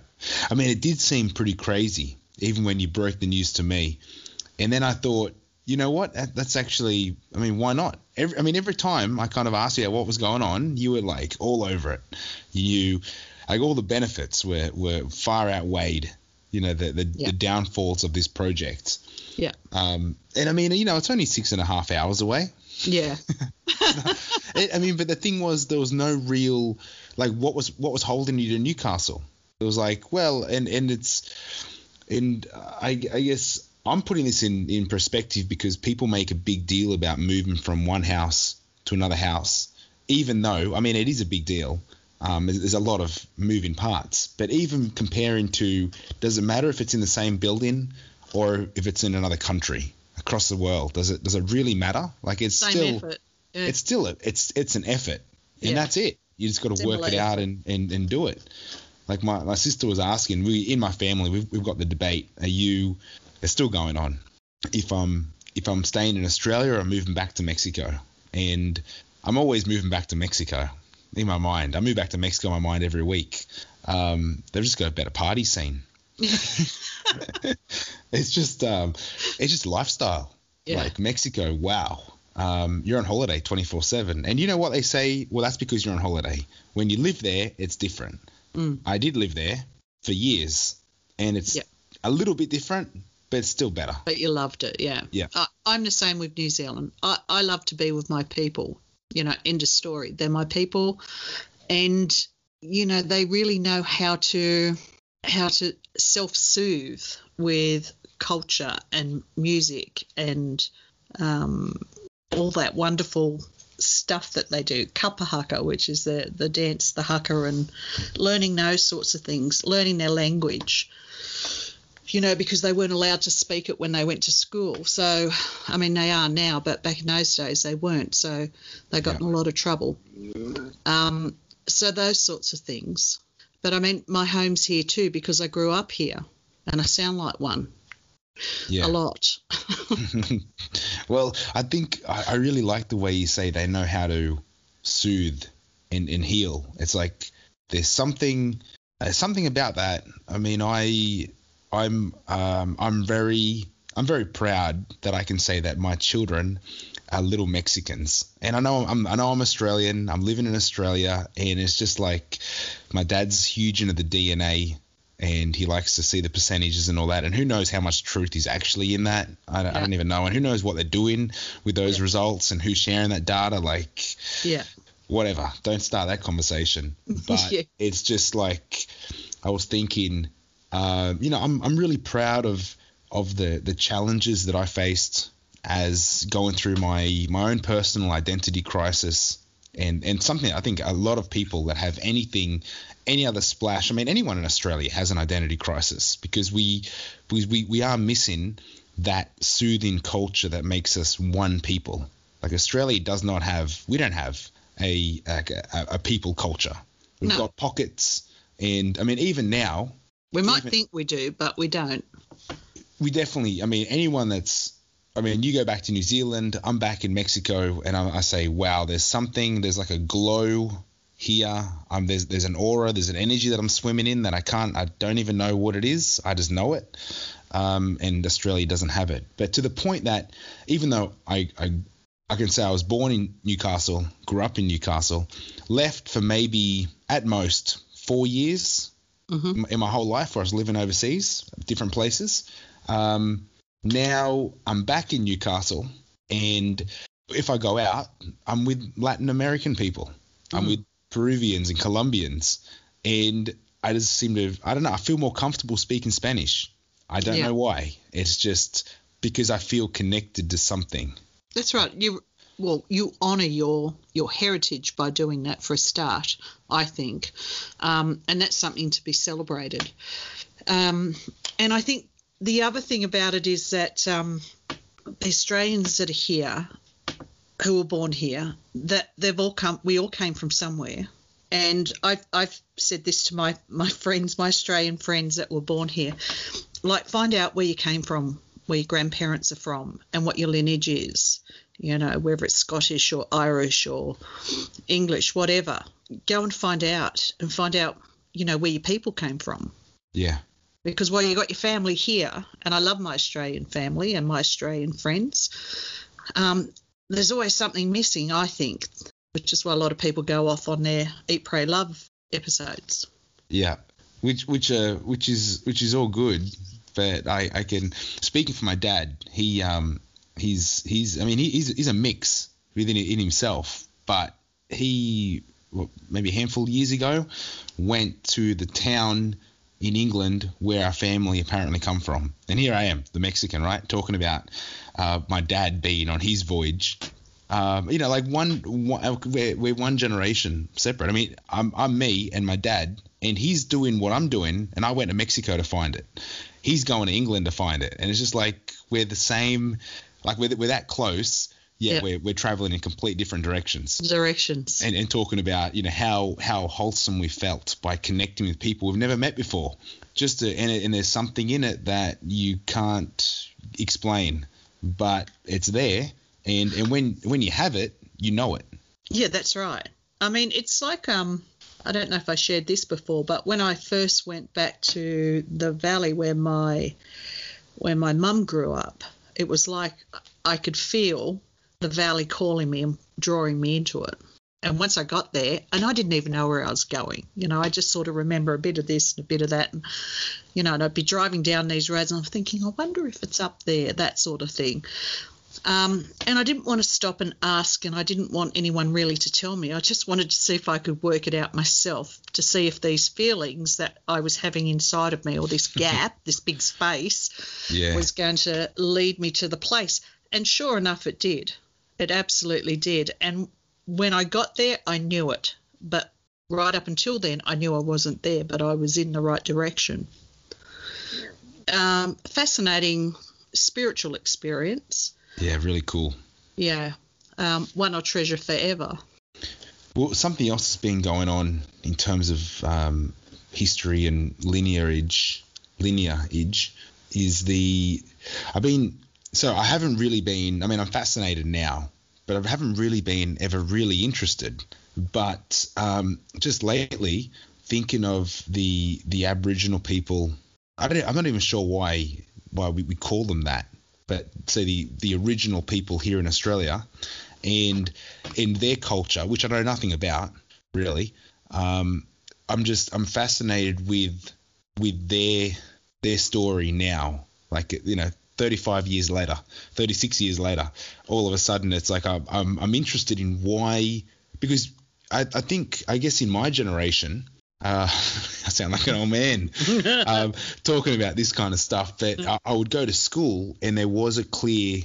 I mean, it did seem pretty crazy, even when you broke the news to me. And then I thought, you know what? That's actually, I mean, why not? Every, I mean, every time I kind of asked you what was going on, you were like all over it. You, like, all the benefits were, were far outweighed, you know, the, the, yeah. the downfalls of this project. Yeah. Um, and I mean, you know, it's only six and a half hours away. Yeah. I mean, but the thing was, there was no real like what was what was holding you to Newcastle. It was like, well, and and it's and I, I guess I'm putting this in in perspective because people make a big deal about moving from one house to another house, even though I mean it is a big deal. Um, there's a lot of moving parts, but even comparing to, does it matter if it's in the same building or if it's in another country? Across the world. Does it does it really matter? Like it's Same still effort. Yeah. it's still a, it's it's an effort, and Yeah. that's it. You just got to work it out and, and, and do it. Like my, my sister was asking, we in my family we've, we've got the debate. Are you? It's still going on. If I'm if I'm staying in Australia or I'm moving back to Mexico, and I'm always moving back to Mexico in my mind. I move back to Mexico in my mind every week. Um, they've just got a better party scene. it's just um, it's just lifestyle. Yeah. Like Mexico, wow. Um, you're on holiday 24 7. And you know what they say? Well, that's because you're on holiday. When you live there, it's different. Mm. I did live there for years, and it's Yeah. a little bit different, but it's still better. But you loved it, yeah. Yeah. I, I'm the same with New Zealand. I, I love to be with my people. You know, end of story. They're my people, and you know they really know how to how to self-soothe with culture and music and um, all that wonderful stuff that they do, kapa haka, which is the the dance, the haka, and learning those sorts of things, learning their language. You know, because they weren't allowed to speak it when they went to school. So, I mean, they are now, but back in those days they weren't. So they got in a lot of trouble. Um, so those sorts of things. But I mean, my home's here too because I grew up here, and I sound like one Yeah. a lot. well, I think I, I really like the way you say they know how to soothe and, and heal. It's like there's something uh, something about that. I mean, I I'm um, I'm very I'm very proud that I can say that my children are little Mexicans. And I know I'm I know I'm Australian. I'm living in Australia, and it's just like my dad's huge into the DNA and he likes to see the percentages and all that. And who knows how much truth is actually in that? I don't, I don't even know. And who knows what they're doing with those results and who's sharing that data? Like, yeah. whatever. Don't start that conversation. But Yeah. it's just like I was thinking. Uh, you know, I'm I'm really proud of of the the challenges that I faced as going through my my own personal identity crisis. And, and something I think a lot of people that have anything, any other splash. I mean, anyone in Australia has an identity crisis because we, we, we, we are missing that soothing culture that makes us one people. Like Australia does not have, we don't have a a, a people culture. We've No. got pockets, and I mean even now We might Even- think we do, but we don't. We definitely. I mean anyone that's. I mean, you go back to New Zealand. I'm back in Mexico, and I, I say, wow, there's something. There's like a glow here. Um, there's there's an aura. There's an energy that I'm swimming in that I can't. I don't even know what it is. I just know it. Um, and Australia doesn't have it. But to the point that even though I, I I can say I was born in Newcastle, grew up in Newcastle, left for maybe at most four years hmm in my whole life where I was living overseas, different places. Um, now I'm back in Newcastle, and if I go out, I'm with Latin American people. I'm Mm. with Peruvians and Colombians, and I just seem to, I don't know, I feel more comfortable speaking Spanish. I don't Yeah. know why. It's just because I feel connected to something. That's right. You well, you honour your your heritage by doing that for a start. I think, um, and that's something to be celebrated. Um, and I think the other thing about it is that um, the Australians that are here, who were born here, that they've all come. We all came from somewhere. And I've, I've said this to my, my friends, my Australian friends that were born here. Like, find out where you came from, where your grandparents are from, and what your lineage is. You know, whether it's Scottish or Irish or English, whatever. Go and find out, and find out, you know, where your people came from Yeah. Because while you've got your family here, and I love my Australian family and my Australian friends, um, there's always something missing, I think, which is why a lot of people go off on their Eat, Pray, Love episodes. Yeah, which which uh which is which is all good, but I I can speaking for my dad. He um he's he's I mean he, he's he's a mix within in himself, but he well, maybe a handful of years ago went to the town in England where our family apparently come from, and here I am, the Mexican, right, talking about uh, my dad being on his voyage. Um, you know, like one, one we're, we're one generation separate. I mean, I'm, I'm me and my dad, and he's doing what I'm doing, and I went to Mexico to find it. He's going to England to find it, and it's just like we're the same, like we're, we're that close, yet Yeah. we're, we're traveling in complete different directions. Directions. And, and talking about you know how how wholesome we felt by connecting with people we've never met before. Just to, and, and there's something in it that you can't explain, but it's there. And and when when you have it, you know it. Yeah, that's right. I mean, it's like um, I don't know if I shared this before, but when I first went back to the valley where my where my mum grew up, it was like I could feel the valley calling me and drawing me into it. And once I got there, and I didn't even know where I was going, you know, I just sort of remember a bit of this and a bit of that, and you know, and I'd be driving down these roads and I'm thinking, I wonder if it's up there, that sort of thing. Um, and I didn't want to stop and ask, and I didn't want anyone really to tell me. I just wanted to see if I could work it out myself to see if these feelings that I was having inside of me, or this gap, this big space, Yeah. was going to lead me to the place. And sure enough, it did. It absolutely did. And when I got there, I knew it, but right up until then, I knew I wasn't there, but I was in the right direction. Um, fascinating spiritual experience. Yeah, really cool. Yeah, um, one I'll treasure forever. Well, something else that's been going on in terms of um, history and lineage, lineage, is the. I've been so I haven't really been. I mean, I'm fascinated now, but I haven't really been ever really interested. But um, just lately, thinking of the the Aboriginal people, I don't. I'm not even sure why why we, we call them that, but say the the original people here in Australia, and in their culture, which I know nothing about really. Um, I'm just I'm fascinated with with their their story now. Like you know, 35 years later, 36 years later, all of a sudden it's like I'm I'm, I'm interested in why because I, I think I guess in my generation. Uh, I sound like an old man um, talking about this kind of stuff, but I, I, would go to school and there was a clear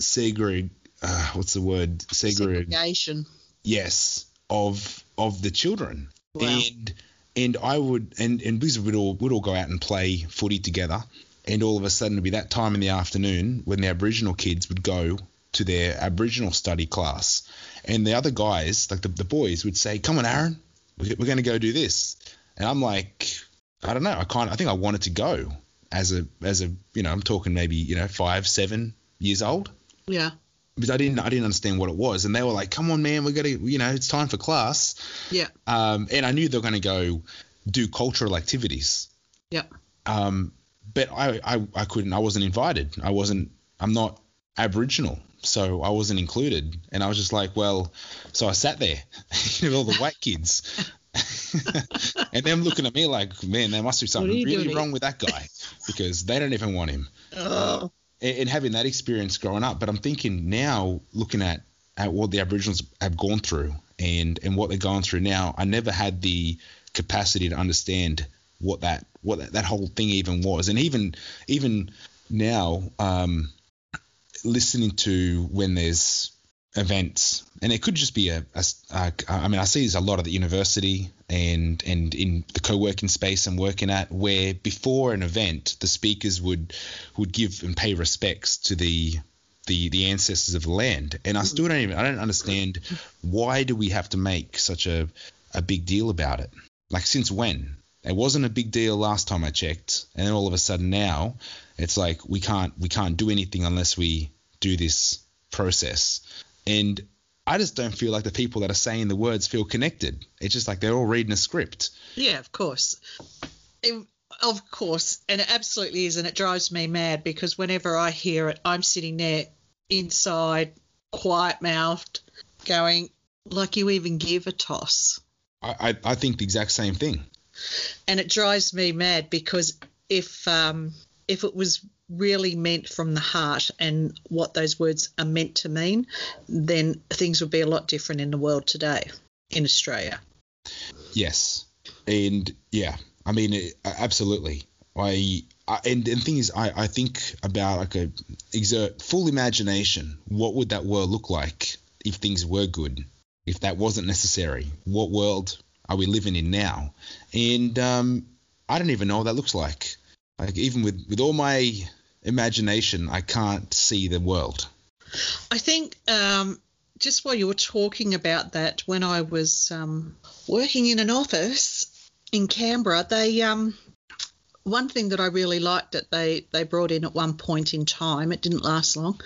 segreg. Uh, what's the word? Segreg- Segregation. Yes, of of the children, wow. and and I would and and because we'd all would all go out and play footy together, and all of a sudden it'd be that time in the afternoon when the Aboriginal kids would go to their Aboriginal study class, and the other guys, like the, the boys, would say, "Come on, Aaron, we're, we're going to go do this," and I'm like, I don't know, I kind I think I wanted to go as a as a you know I'm talking maybe you know five seven years old. Yeah. Because I didn't I didn't understand what it was, and they were like, "Come on, man, we got to you know it's time for class." Yeah. Um, and I knew they were going to go do cultural activities. Yeah. Um, but I, I, I couldn't. I wasn't invited. I wasn't. I'm not Aboriginal, so I wasn't included. And I was just like, well, so I sat there with all the white kids, and them looking at me like, man, there must be something really doing? wrong with that guy because they don't even want him. Oh. And, and having that experience growing up, but I'm thinking now, looking at at what the Aboriginals have gone through and and what they're going through now, I never had the capacity to understand what that what that, that whole thing even was, and even even now, um, listening to when there's events, and it could just be a, a, a I mean, I see this a lot at the university and and in the co-working space I'm working at, where before an event, the speakers would would give and pay respects to the the the ancestors of the land, and I still don't even I don't understand why do we have to make such a a big deal about it? Like since when? It wasn't a big deal last time I checked, and then all of a sudden now, it's like we can't we can't do anything unless we do this process. And I just don't feel like the people that are saying the words feel connected. It's just like they're all reading a script. Yeah, of course. It, of course, and it absolutely is, and it drives me mad because whenever I hear it, I'm sitting there inside, quiet mouthed, going, like you even give a toss. I, I, I think the exact same thing and it drives me mad because if um, if it was really meant from the heart and what those words are meant to mean, then things would be a lot different in the world today in Australia. Yes, and yeah, I mean, absolutely. I, I and, and the thing is, I, I think about like a exert full imagination. What would that world look like if things were good? If that wasn't necessary, what world are we living in now? And um, I don't even know what that looks like. Like even with with all my imagination, I can't see the world. I think um, just while you were talking about that, when I was um, working in an office in Canberra, they um, one thing that I really liked that they, they brought in at one point in time, it didn't last long,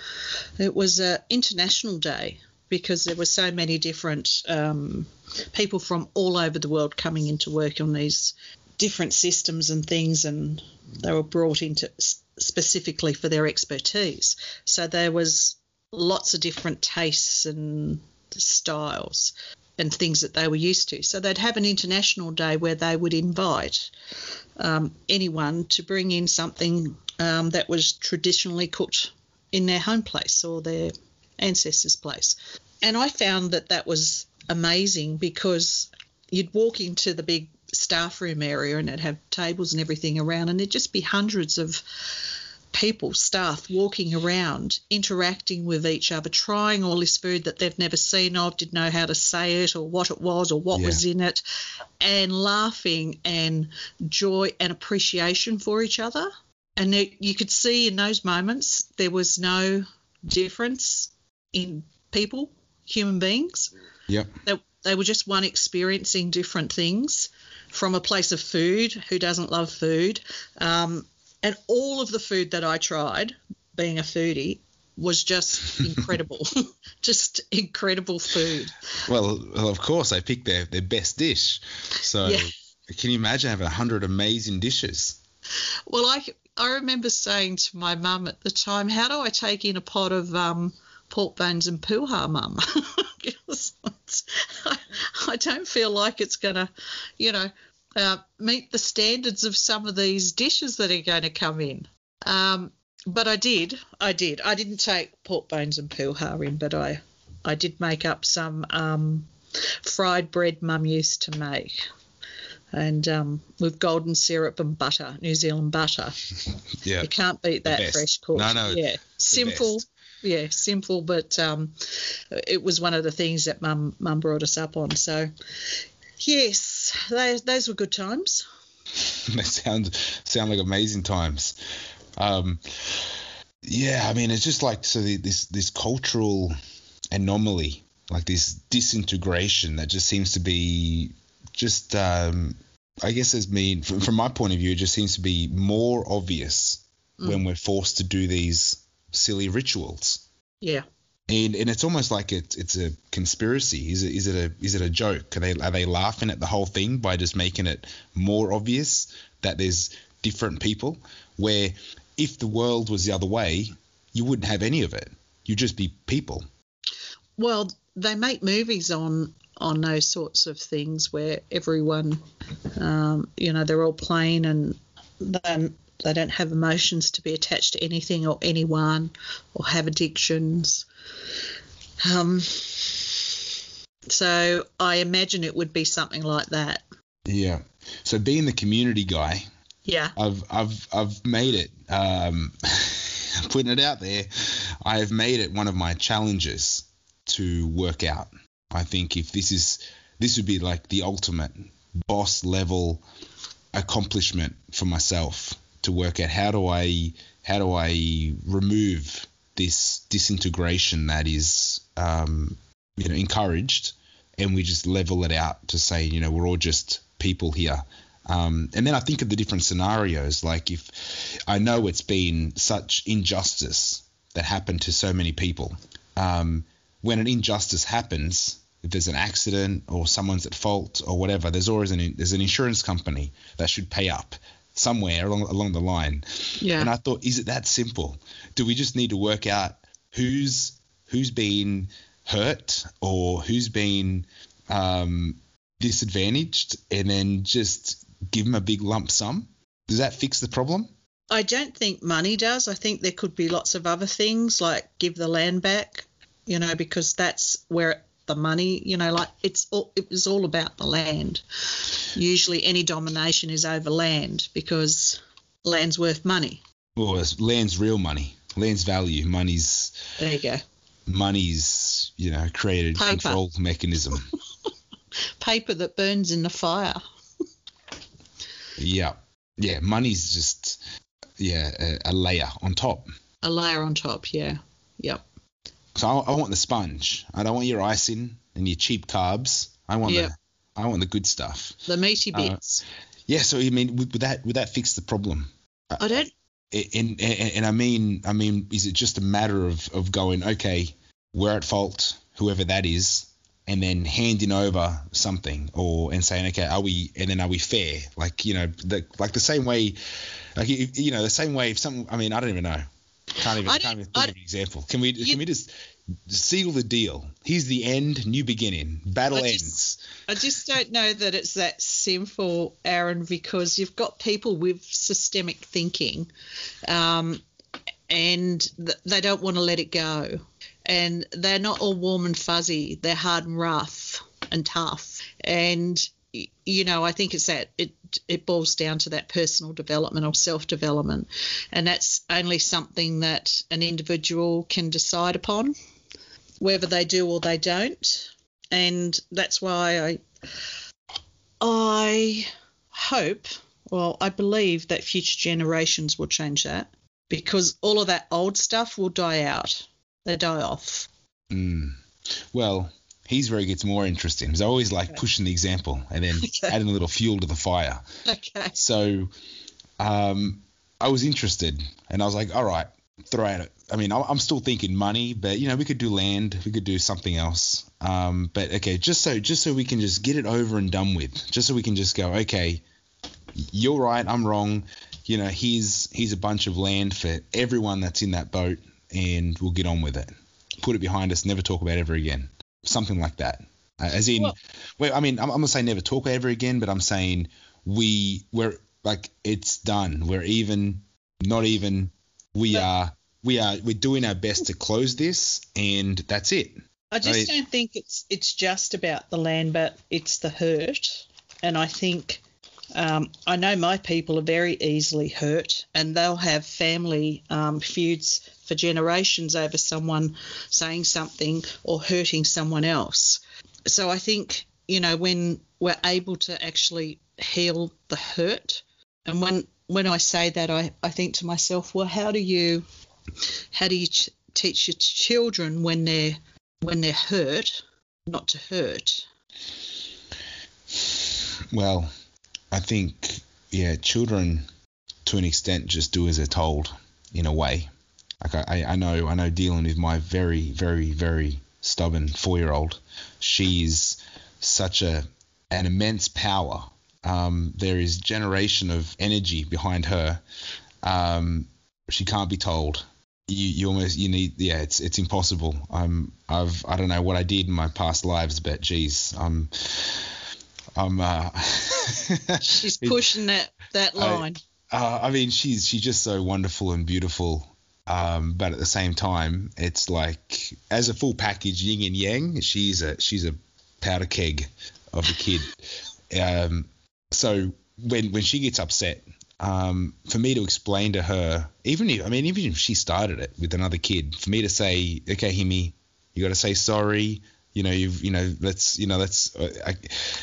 it was uh, International Day because there were so many different um, people from all over the world coming into work on these different systems and things, and they were brought into specifically for their expertise. So there was lots of different tastes and styles and things that they were used to. So they'd have an international day where they would invite um, anyone to bring in something um, that was traditionally cooked in their home place or their ancestors' place. And I found that that was amazing because you'd walk into the big staff room area and it'd have tables and everything around, and there'd just be hundreds of people, staff walking around, interacting with each other, trying all this food that they've never seen of, didn't know how to say it or what it was or what Yeah. was in it, and laughing and joy and appreciation for each other. And it, you could see in those moments there was no difference in people, human beings. Yeah. They, they were just one experiencing different things from a place of food. Who doesn't love food? Um, and all of the food that I tried, being a foodie, was just incredible. just incredible food. Well, well, of course, they picked their, their best dish. So Yeah. can you imagine having a hundred amazing dishes? Well, I, I remember saying to my mum at the time, how do I take in a pot of um, pork bones and puha, mum? I, I don't feel like it's going to, you know, uh, meet the standards of some of these dishes that are going to come in. Um, but I did, I did. I didn't take pork bones and puha in, but I, I did make up some um, fried bread mum used to make. And um, with golden syrup and butter, New Zealand butter. Yeah. You can't beat that fresh cooked. No, no, Yeah, simple. best. Yeah, simple, but um, it was one of the things that Mum Mum brought us up on. So, yes, those those were good times. they sound sound like amazing times. Um, yeah, I mean, it's just like so the, this this cultural anomaly, like this disintegration that just seems to be just, um, I guess, as mean from, from my point of view, it just seems to be more obvious when we're forced to do these silly rituals. Yeah, And, and it's almost like it's it's a conspiracy. Is it is it a is it a joke? Are they are they laughing at the whole thing by just making it more obvious that there's different people? Where if the world was the other way, you wouldn't have any of it. You'd just be people. well, they make movies on on those sorts of things where everyone, um, you know, they're all plain and then they don't have emotions to be attached to anything or anyone or have addictions. Um, so I imagine it would be something like that. Yeah. So being the community guy, Yeah. I've I've I've made it. Um, putting it out there, I have made it one of my challenges to work out. I think if this is this would be like the ultimate boss level accomplishment for myself to work out how do I how do I remove this disintegration that is um, you know encouraged and we just level it out to say you know we're all just people here um, and then I think of the different scenarios. Like if I know it's been such injustice that happened to so many people. Um, when an injustice happens, if there's an accident or someone's at fault or whatever, there's always an there's an insurance company that should pay up somewhere along along the line. Yeah. And I thought, is it that simple? Do we just need to work out who's who's been hurt or who's been um, disadvantaged, and then just give them a big lump sum? Does that fix the problem? I don't think money does. I think there could be lots of other things like give the land back, you know, because that's where the money, you know, like it's all, it was all about the land. Usually any domination is over land because land's worth money. Well, land's real money, land's value, money's There you go. money's you know created Paper. control mechanism. Paper that burns in the fire. yeah, yeah, money's just yeah a, a layer on top. A layer on top, yeah. Yep. So I, I want the sponge. I don't want your icing and your cheap carbs. I want Yeah. the I want the good stuff. The meaty Uh, bits. Yeah. So I mean, would, would that would that fix the problem? I don't and, and and I mean, I mean, is it just a matter of of going, okay, we're at fault, whoever that is, and then handing over something, or and saying, okay, are we, and then are we fair? Like you know, the, like the same way, like you, you know, the same way. If some, I mean, I don't even know. Can't even, I can't even think of an example. Can we, You- can we just seal the deal? Here's the end, new beginning. Battle I just- ends. I just don't know that it's that simple, Aaron, because you've got people with systemic thinking, um, and th- they don't want to let it go, and they're not all warm and fuzzy. They're hard and rough and tough, and you know I think it's that it it boils down to that personal development or self development, and that's only something that an individual can decide upon, whether they do or they don't, and that's why I I hope, well, I believe that future generations will change that because all of that old stuff will die out. They die off. Mm. Well, here's where it gets more interesting. I always like Okay. pushing the example and then Okay. adding a little fuel to the fire. Okay. So um, I was interested, and I was like, all right, throw at it. I mean, I- I'm still thinking money, but you know, we could do land, we could do something else. Um, but okay, just so just so we can just get it over and done with, just so we can just go, okay, you're right, I'm wrong. You know, here's here's a bunch of land for everyone that's in that boat, and we'll get on with it. Put it behind us, never talk about it ever again. Something like that. Uh, as in, Well- well, I mean, I'm, I'm gonna say never talk ever again, but I'm saying we we're like it's done. We're even, not even. We But- are we are we're doing our best to close this, and that's it. I just don't think it's it's just about the land, but it's the hurt. And I think um, I know my people are very easily hurt, and they'll have family um, feuds for generations over someone saying something or hurting someone else. So I think you know when we're able to actually heal the hurt, and when when I say that, I, I think to myself, well, how do you how do you ch- teach your children when they're when they're hurt not to hurt? Well, I think yeah, children to an extent just do as they're told in a way. Like I, I know I know dealing with my very very very stubborn four year old, she's such a an immense power. Um, there is generation of energy behind her. Um, she can't be told. You, you almost you need yeah it's it's impossible. I'm I've I don't know what I did in my past lives, but geez, I'm I'm uh, She's pushing that that I- line. uh, I mean, she's she's just so wonderful and beautiful. Um, but at the same time, it's like as a full package, yin and yang. She's a she's a powder keg of a kid. Um, so when when she gets upset, um, for me to explain to her, even if I mean even if she started it with another kid, for me to say, okay, Himi, you got to say sorry. You know, you've you know, let's you know, let's. Uh, I,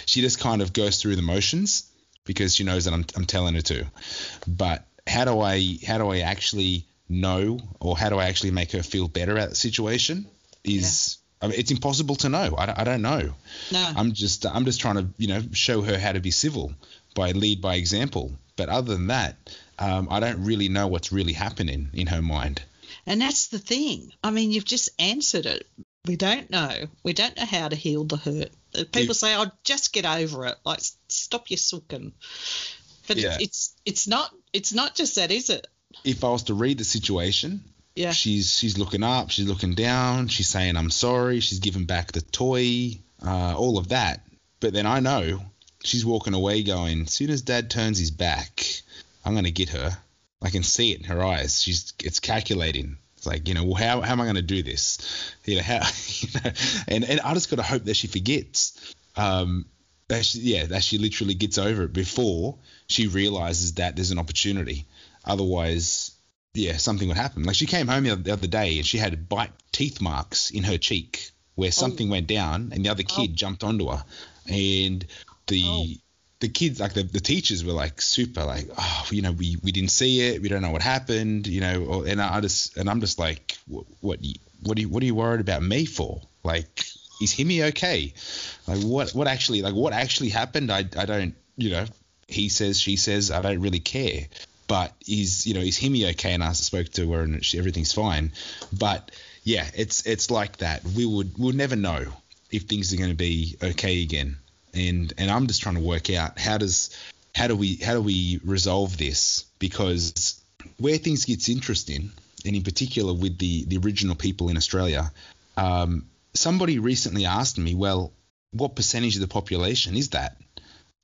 she just kind of goes through the motions because she knows that I'm I'm telling her to. But how do I how do I actually know or how do I actually make her feel better about the situation? Is I mean, it's impossible to know. I, don't- I don't know. No, I'm just I'm just trying to you know show her how to be civil by lead by example. But other than that, um, I don't really know what's really happening in her mind. and that's the thing. I mean, you've just answered it. We don't know. We don't know how to heal the hurt. People say, "I'll "Oh, just get over it." Like, stop your sulking. But Yeah. it's, it's it's not it's not just that, is it? If I was to read the situation, Yeah. she's she's looking up, she's looking down, she's saying I'm sorry, she's giving back the toy, uh, all of that. But then I know she's walking away going, as soon as Dad turns his back, I'm gonna get her. I can see it in her eyes. She's it's calculating. It's like you know, well, how, how am I going to do this? You know, how you know, and and I just got to hope that she forgets. Um, that she, yeah, that she literally gets over it before she realizes that there's an opportunity. Otherwise, yeah, something would happen. Like she came home the other, the other day and she had bite teeth marks in her cheek where something went down and the other kid jumped onto her and the Oh. The kids like the, the teachers were like super like oh you know we, we didn't see it. We don't know what happened you know or, and I just and I'm just like what what what are you what are you worried about me for? Like is Himi okay? Like what what actually like what actually happened? I, I don't you know he says she says I don't really care. But is you know is Himi okay? And I spoke to her and she, everything's fine. But yeah it's it's like that. We would we'll never know if things are going to be okay again and and I'm just trying to work out how does how do we how do we resolve this? Because where things gets interesting and in particular with the the original people in Australia um, somebody recently asked me well what percentage of the population is that?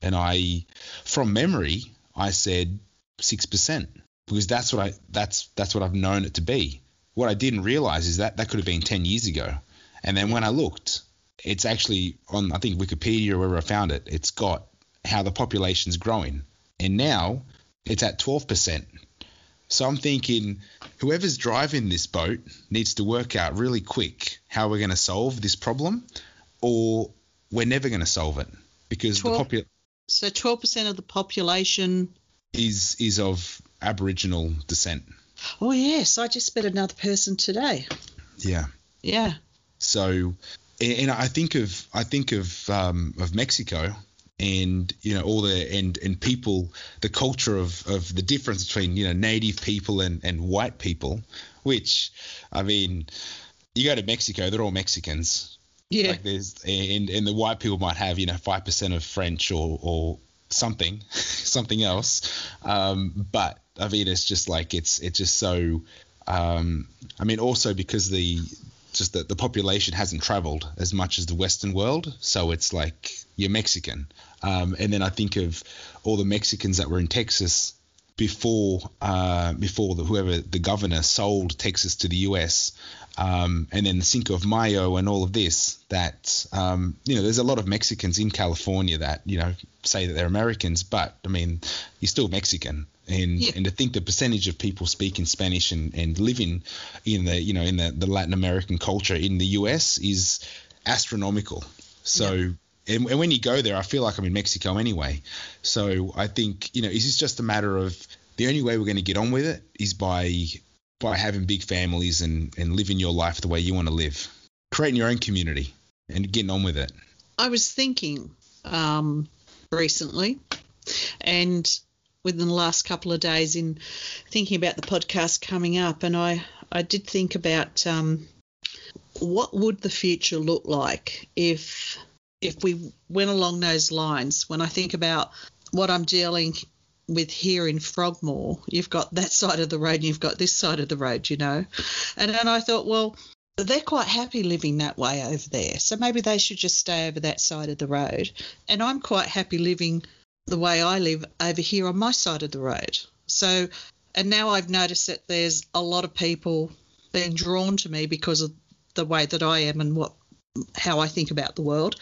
And I from memory I said 6% because that's what I that's that's what I've known it to be. What I didn't realize is that that could have been 10 years ago. And then when I looked it's actually on I think Wikipedia or wherever I found it. It's got how the population's growing, and now it's at 12%. So I'm thinking whoever's driving this boat needs to work out really quick how we're going to solve this problem, or we're never going to solve it because 12 the popu- So 12% of the population. is is of Aboriginal descent. Oh, yes, I just met another person today. Yeah. Yeah. So, and I think of I think of um, of Mexico, and you know all the and and people, the culture of of the difference between you know native people and and white people, which I mean, you go to Mexico, they're all Mexicans. Yeah. Like there's and and the white people might have you know five percent of French or or something something else, um, but I mean it's just like it's it's just so. Um, I mean also because the just that the population hasn't traveled as much as the Western world, so it's like you're Mexican. Um, and then I think of all the Mexicans that were in Texas before uh, before the, whoever the governor sold Texas to the U.S. Um, and then the Cinco of Mayo and all of this. That um, you know, there's a lot of Mexicans in California that you know say that they're Americans, but I mean, you're still Mexican. And, Yeah. and to think the percentage of people speaking Spanish and, and living in the you know in the, the Latin American culture in the US is astronomical. So and, and when you go there, I feel like I'm in Mexico anyway. So I think you know is this just a matter of the only way we're going to get on with it is by by having big families and and living your life the way you want to live, creating your own community and getting on with it. I was thinking um, recently, and within the last couple of days, in thinking about the podcast coming up, and I I did think about um, what would the future look like if if we went along those lines. When I think about what I'm dealing with here in Frogmore, you've got that side of the road and you've got this side of the road, you know, and then I thought, well they're quite happy living that way over there. So maybe they should just stay over that side of the road. And I'm quite happy living the way I live over here on my side of the road. So, and now I've noticed that there's a lot of people being drawn to me because of the way that I am and what how I think about the world.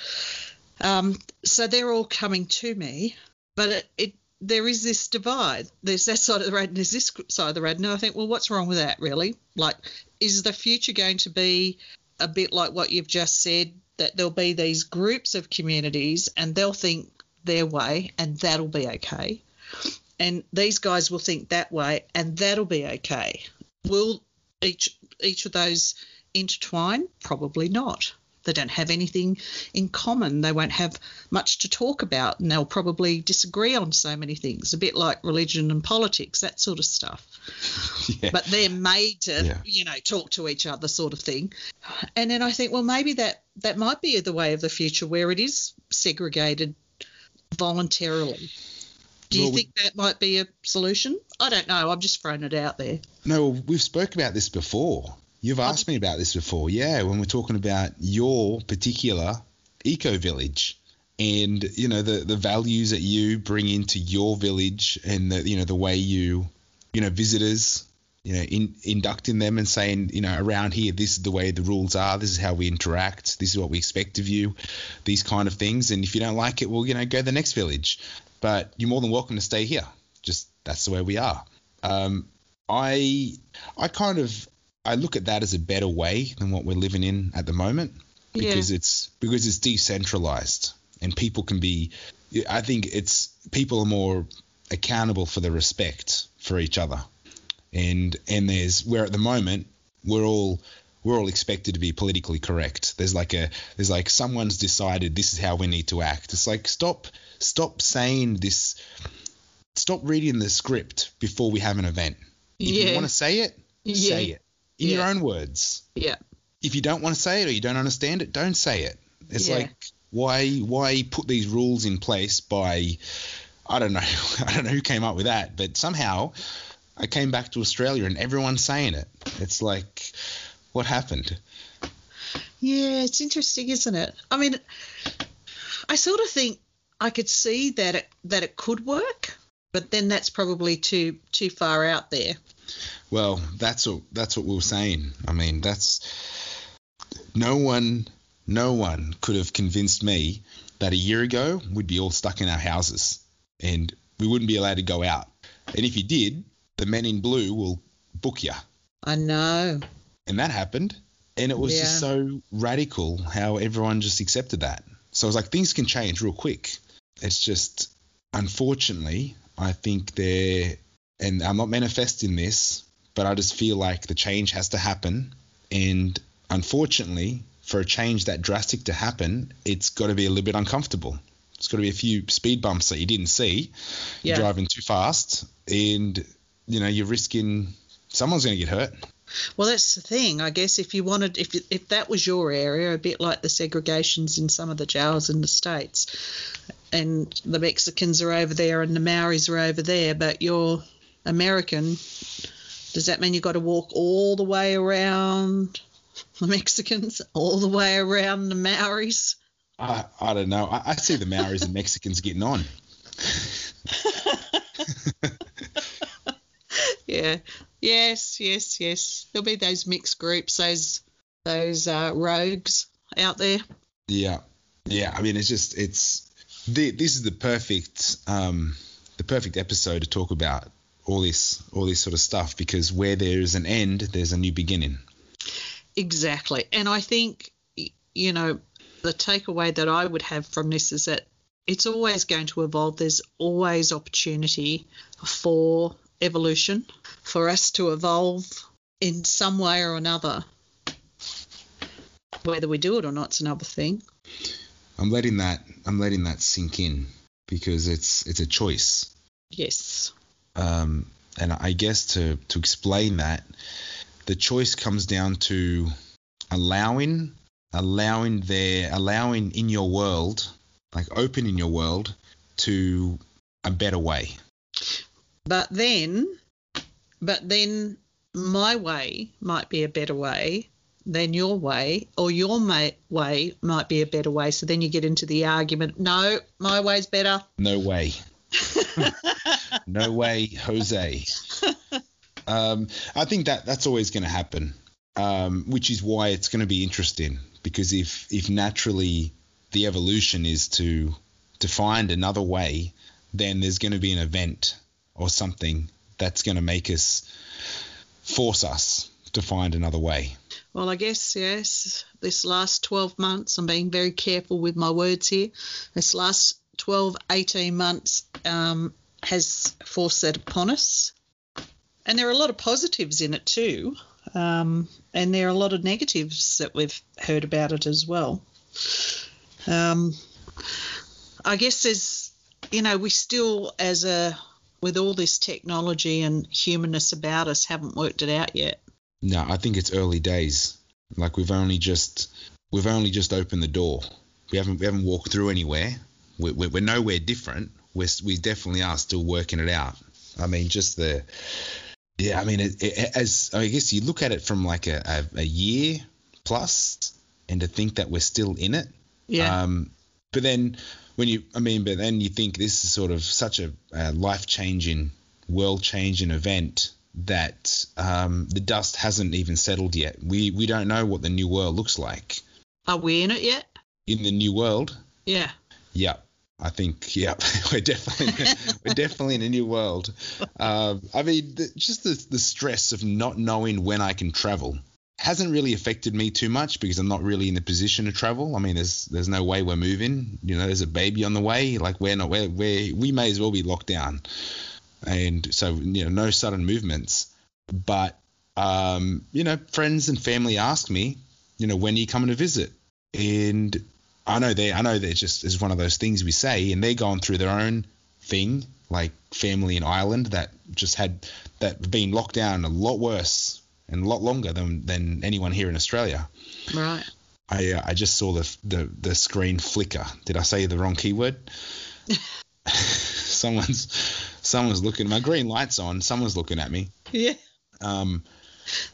Um, so they're all coming to me, but it, it there is this divide. There's that side of the road and there's this side of the road. And I think, well, what's wrong with that, really? Like, is the future going to be a bit like what you've just said, that there'll be these groups of communities and they'll think their way and that'll be okay? And these guys will think that way and that'll be okay. Will each each of those intertwine? Probably not. They don't have anything in common. They won't have much to talk about, and they'll probably disagree on so many things, a bit like religion and politics, that sort of stuff. Yeah. But they're made to, Yeah. you know, talk to each other, sort of thing. And then I think, well, maybe that that might be the way of the future, where it is segregated voluntarily. Do you Well, we- think that might be a solution? I don't know. I'm just throwing it out there. No, we've spoke about this before. You've asked me about this before. Yeah, when we're talking about your particular eco village and you know the the values that you bring into your village and the you know the way you you know visitors you know in, inducting them and saying you know around here this is the way the rules are this is how we interact this is what we expect of you these kind of things. And if you don't like it well you know go to the next village. But you're more than welcome to stay here. Just that's the way we are. Um, I I kind of I look at that as a better way than what we're living in at the moment because it's because it's decentralized and people can be I think it's people are more accountable for the respect for each other and and there's where at the moment we're all we're all expected to be politically correct there's like a there's like someone's decided this is how we need to act it's like stop stop saying this stop reading the script before we have an event if you want to say it Yeah. say it in your own words Yeah. if you don't want to say it or you don't understand it, don't say it. It's Yeah. like why why put these rules in place by I don't know I don't know who came up with that, but somehow I came back to Australia and everyone's saying it. It's like what happened? Yeah, it's interesting, isn't it? I mean, I sort of think I could see that it that it could work, but then that's probably too too far out there. Well, that's what that's what we were saying. I mean, that's no one no one could have convinced me that a year ago we'd be all stuck in our houses and we wouldn't be allowed to go out. And if you did, the men in blue will book you. I know. And that happened. And it was just so radical how everyone just accepted that. So I was like, things can change real quick. It's just, unfortunately, I think they're, and I'm not manifesting this, but I just feel like the change has to happen. And unfortunately, for a change that drastic to happen, it's got to be a little bit uncomfortable. It's got to be a few speed bumps that you didn't see. Yeah. You're driving too fast, and you know you're risking someone's going to get hurt. Well, that's the thing. I guess if you wanted, if if that was your area, a bit like the segregations in some of the jails in the states, and the Mexicans are over there and the Maoris are over there, but you're American, does that mean you've got to walk all the way around the Mexicans, all the way around the Maoris? I, I don't know. I, I see the Maoris and Mexicans getting on. Yeah. Yes, yes, yes. There'll be those mixed groups, those those uh, rogues out there. Yeah, yeah. I mean, it's just it's the, this is the perfect um, the perfect episode to talk about all this all this sort of stuff because where there is an end, there's a new beginning. Exactly. And I think, you know, the takeaway that I would have from this is that it's always going to evolve. There's always opportunity for evolution, for us to evolve in some way or another. Whether we do it or not, it's another thing. I'm letting that I'm letting that sink in because it's it's a choice. Yes. Um, and I guess to to explain that, the choice comes down to allowing allowing their allowing in your world, like opening your world to a better way. But then, but then my way might be a better way than your way, or your ma- way might be a better way. So then you get into the argument no, my way's better. No way. no way, Jose. Um, I think that that's always going to happen, um, which is why it's going to be interesting because if if naturally the evolution is to to find another way, then there's going to be an event or something that's going to make us force us to find another way. Well, I guess, yes, this last 12 months, I'm being very careful with my words here. This last 12, 18 months um, has forced that upon us. And there are a lot of positives in it too. Um, and there are a lot of negatives that we've heard about it as well. Um, I guess there's, you know, we still, as a, with all this technology and humanness about us, haven't worked it out yet. No, I think it's early days. Like we've only just we've only just opened the door. We haven't we haven't walked through anywhere. We're, we're, we're nowhere different. We're, we definitely are still working it out. I mean, just the yeah. I mean, it, it, as I guess you look at it from like a, a, a year plus, and to think that we're still in it. Yeah. Um, but then when you, I mean, but then you think this is sort of such a, a life changing, world changing event that um, the dust hasn't even settled yet. We we don't know what the new world looks like. Are we in it yet? In the new world, Yeah. yeah, I think yeah, we're definitely we're definitely in a new world. Um, I mean, the, just the the stress of not knowing when I can travel hasn't really affected me too much because I'm not really in the position to travel. I mean, there's there's no way we're moving. You know, there's a baby on the way. Like we're not we're, we may as well be locked down, and so you know, no sudden movements. But um, you know, friends and family ask me, you know, when are you coming to visit? And I know they I know that just is one of those things we say, and they're going through their own thing, like family in Ireland that just had that been locked down a lot worse and a lot longer than than anyone here in Australia. Right. I uh, I just saw the, the the screen flicker. Did I say the wrong keyword? someone's someone's looking. My green light's on. Someone's looking at me. Yeah. Um.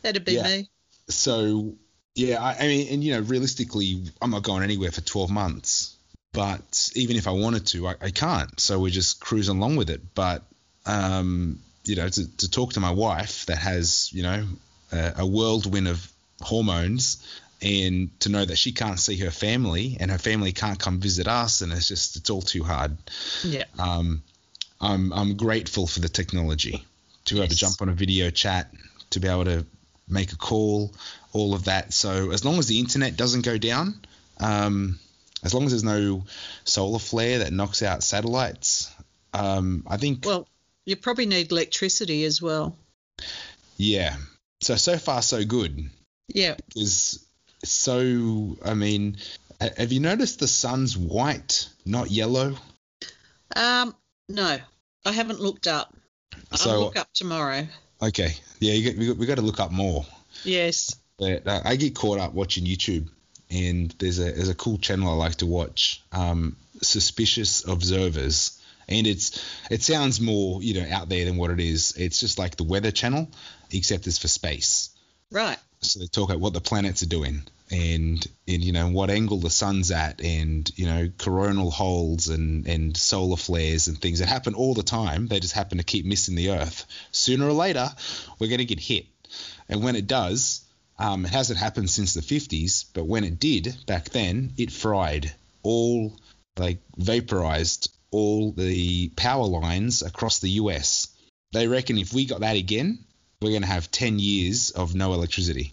That'd be Yeah. me. So yeah, I, I mean, and you know, realistically, I'm not going anywhere for 12 months. But even if I wanted to, I, I can't. So we're just cruising along with it. But um, you know, to, to talk to my wife that has you know a, a whirlwind of hormones, and to know that she can't see her family and her family can't come visit us, and it's just it's all too hard. Yeah. Um, I'm I'm grateful for the technology to be able to jump on a video chat, to be able to make a call, all of that. So as long as the internet doesn't go down, um, as long as there's no solar flare that knocks out satellites, um, I think Well, you probably need electricity as well. yeah. So so far so good. Yeah. Is so I mean, have you noticed the sun's white, not yellow? Um, no, I haven't looked up. I'll So- look up tomorrow. Okay, yeah, you get, we got, we got to look up more. Yes. But uh, I get caught up watching YouTube, and there's a there's a cool channel I like to watch, um, Suspicious Observers, and it's it sounds more you know out there than what it is. It's just like the Weather Channel, except it's for space. Right. So they talk about what the planets are doing, and and you know what angle the sun's at, and you know coronal holes and and solar flares and things that happen all the time. They just happen to keep missing the Earth. Sooner or later, we're going to get hit, and when it does, um, it hasn't happened since the 50s, but when it did back then, it fried all like vaporized all the power lines across the US. They reckon if we got that again, we're going to have 10 years of no electricity.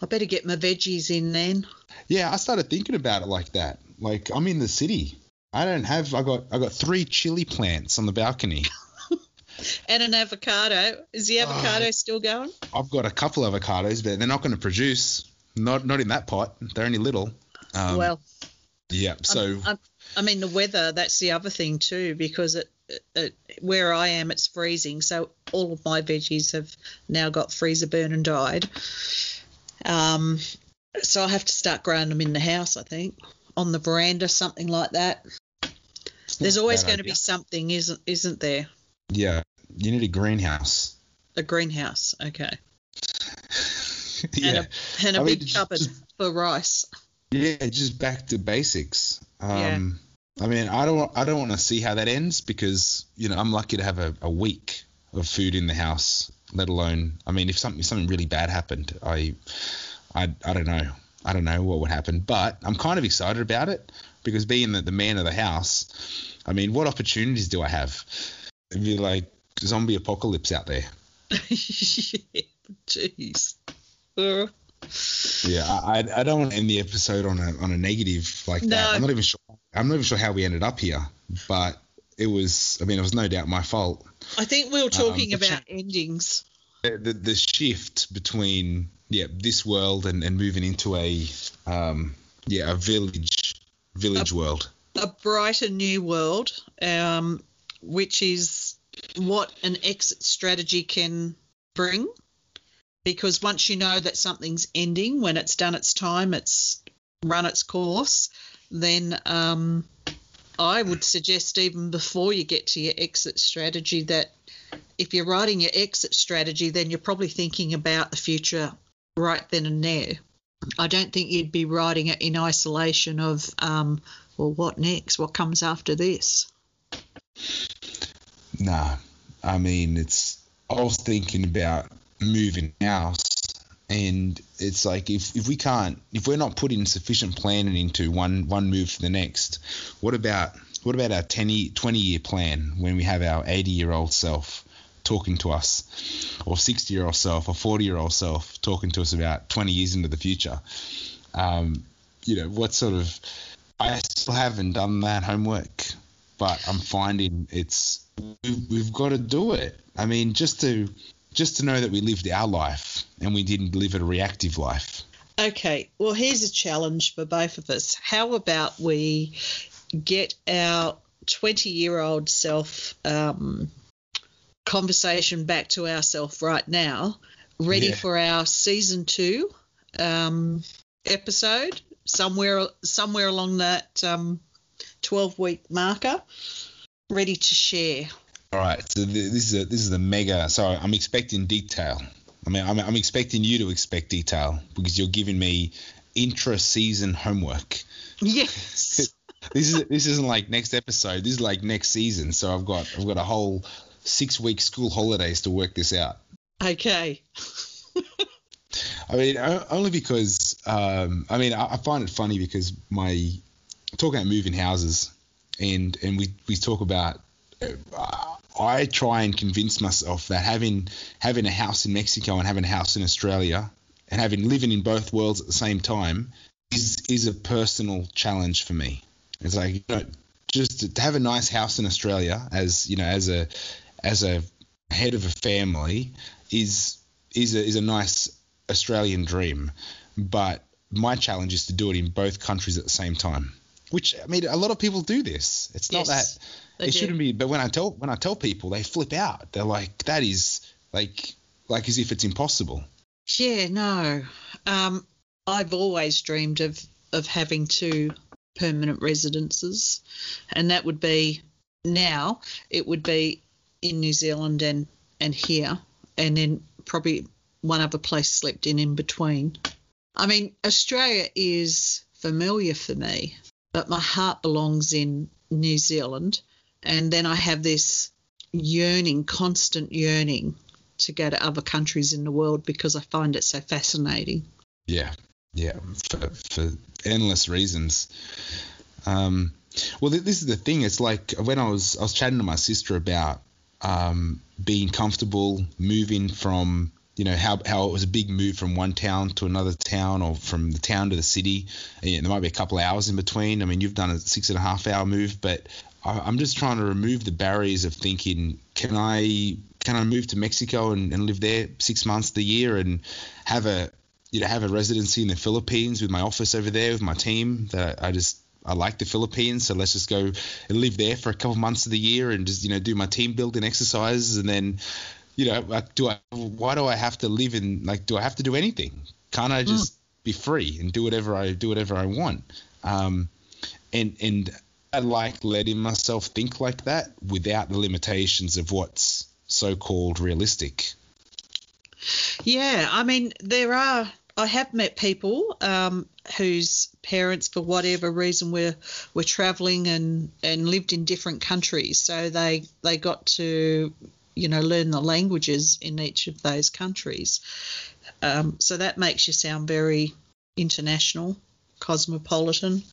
I better get my veggies in then. Yeah, I started thinking about it like that. Like I'm in the city. I don't have I got I got 3 chili plants on the balcony. And an avocado. Is the avocado still going? I've got a couple avocados, but they're not going to produce. Not not in that pot. They're only little. Um, well, yeah. So I, I mean the weather. That's the other thing too, because it, it where I am, it's freezing. So all of my veggies have now got freezer burn and died. Um, so I have to start growing them in the house. I think on the veranda, something like that. There's always going to be something, isn't isn't there? Yeah, you need a greenhouse. A greenhouse, okay, yeah, and a, and a I big just- cupboard just- for rice. Yeah, just back to basics. Um, I mean, I don't, I don't want to see how that ends because you know I'm lucky to have a, a week of food in the house. Let alone, I mean, if something something really bad happened, I, I, I don't know, I don't know what would happen. But I'm kind of excited about it because being the, the man of the house, I mean, what opportunities do I have? It'd be like zombie apocalypse out there. Jeez. Yeah, I, I- don't want to end the episode on a on a negative like No. that. I'm not even sure. I'm not even sure how we ended up here, but it was. I mean, it was no doubt my fault. I think we were talking but about endings. The, the the shift between yeah this world and, and moving into a um yeah a village village world. a brighter new world, um, which is what an exit strategy can bring. Because once you know that something's ending, when it's done its time, it's run its course, then um, I would suggest even before you get to your exit strategy that if you're writing your exit strategy, then you're probably thinking about the future right then and there. I don't think you'd be writing it in isolation of, um, well, what next? What comes after this? Nah, I mean it's. I was thinking about moving house, and it's like if, if we can't, if we're not putting sufficient planning into one one move to the next, what about what about our 10 year, 20 year plan when we have our 80 year old self talking to us, or 60 year old self, or 40 year old self talking to us about 20 years into the future? Um, you know, what sort of. I still haven't done that homework, but I'm finding it's we've, we've got to do it. I mean, just to just to know that we lived our life and we didn't live a reactive life. Okay, well, here's a challenge for both of us. How about we get our 20 year old self um, conversation back to ourself right now, ready Yeah. for our season two um, episode, somewhere somewhere along that um, 12 week marker, ready to share. All right, so th- this is a this is a mega. So I'm expecting detail. I mean, I'm, I'm expecting you to expect detail because you're giving me intra-season homework. Yes. This is this isn't like next episode. This is like next season. So I've got I've got a whole six week school holidays to work this out. okay. I mean, only because um, I mean I, I find it funny because my talking about moving houses, and and we we talk about I try and convince myself that having having a house in Mexico and having a house in Australia and having living in both worlds at the same time is is a personal challenge for me. It's like you know, just to have a nice house in Australia as you know as a as a head of a family is is a, is a nice Australian dream, but my challenge is to do it in both countries at the same time. Which I mean, a lot of people do this. It's not Yes, that they shouldn't be. But when I tell when I tell people, they flip out. They're like, "That is like like as if it's impossible." Yeah, no. Um, I've always dreamed of of having two permanent residences, and that would be now. It would be in New Zealand and and here, and then probably one other place slept in in between. I mean, Australia is familiar for me, but my heart belongs in New Zealand, and then I have this yearning, constant yearning to go to other countries in the world because I find it so fascinating. Yeah, yeah, for, for endless reasons. Um, well, th- this is the thing. It's like when I was I was chatting to my sister about um, being comfortable moving from you know how how it was a big move from one town to another town or from the town to the city. And, yeah, there might be a couple of hours in between. I mean, you've done a six and a half hour move, but I, I'm just trying to remove the barriers of thinking, can I can I move to Mexico and, and live there six months of the year and have a you know have a residency in the Philippines with my office over there with my team that I, I just I like the Philippines so let's just go and live there for a couple months of the year and just you know do my team building exercises and then you know like, do I why do I have to live in like do I have to do anything? Can't I just be free and do whatever I do whatever I want? Um and and I like letting myself think like that without the limitations of what's so-called realistic Yeah, I mean, there are. I have met people um, whose parents, for whatever reason, were were travelling and and lived in different countries, so they they got to you know learn the languages in each of those countries. Um, so that makes you sound very international, cosmopolitan,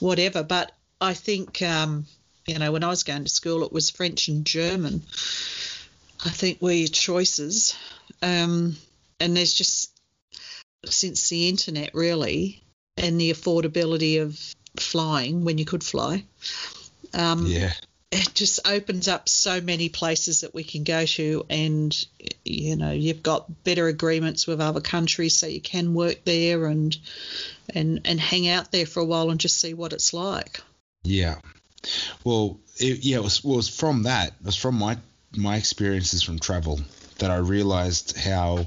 whatever. But I think um, you know when I was going to school, it was French and German. I think were your choices. Um, and there's just since the internet really and the affordability of flying when you could fly, um, yeah it just opens up so many places that we can go to, and you know you've got better agreements with other countries, so you can work there and and and hang out there for a while and just see what it's like. Yeah. Well, it, yeah, it was, well, it was from that. It was from my my experiences from travel that I realized how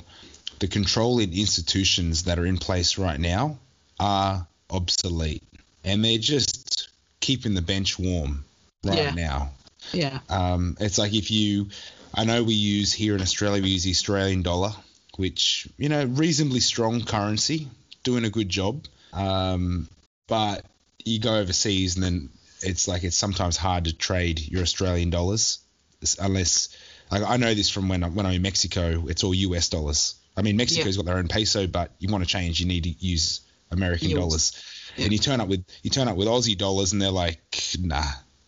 the controlling institutions that are in place right now are obsolete, and they're just keeping the bench warm right Yeah. now. Yeah, Um, it's like if you, I know we use here in Australia, we use the Australian dollar, which you know reasonably strong currency, doing a good job. Um, but you go overseas and then it's like it's sometimes hard to trade your Australian dollars unless like I know this from when I, when I'm in Mexico, it's all US dollars. I mean Mexico's got their own peso, but you want to change, you need to use American Yours. dollars. And you turn up with you turn up with Aussie dollars, and they're like, nah,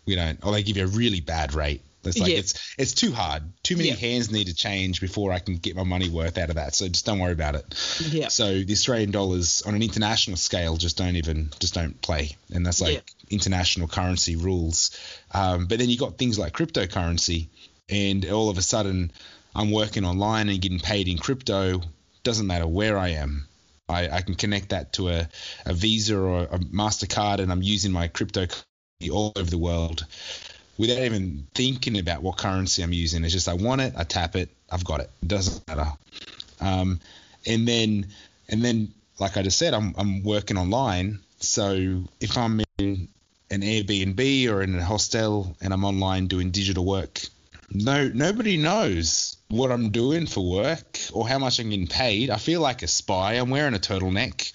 we don't, or they give you a really bad rate. It's like Yeah. it's it's too hard. Too many Yeah. hands need to change before I can get my money worth out of that. So just don't worry about it. yeah, So the Australian dollars on an international scale just don't even just don't play, and that's like Yeah. international currency rules. Um, but then you got things like cryptocurrency, and all of a sudden I'm working online and getting paid in crypto. Doesn't matter where I am. I, I can connect that to a, a Visa or a Mastercard, and I'm using my crypto all over the world without even thinking about what currency I'm using. It's just I want it, I tap it, I've got it. It doesn't matter. Um, and then and then like I just said, I'm I'm working online. So if I'm in an Airbnb or in a hostel and I'm online doing digital work, no nobody knows what I'm doing for work or how much I'm getting paid. I feel like a spy. I'm wearing a turtleneck.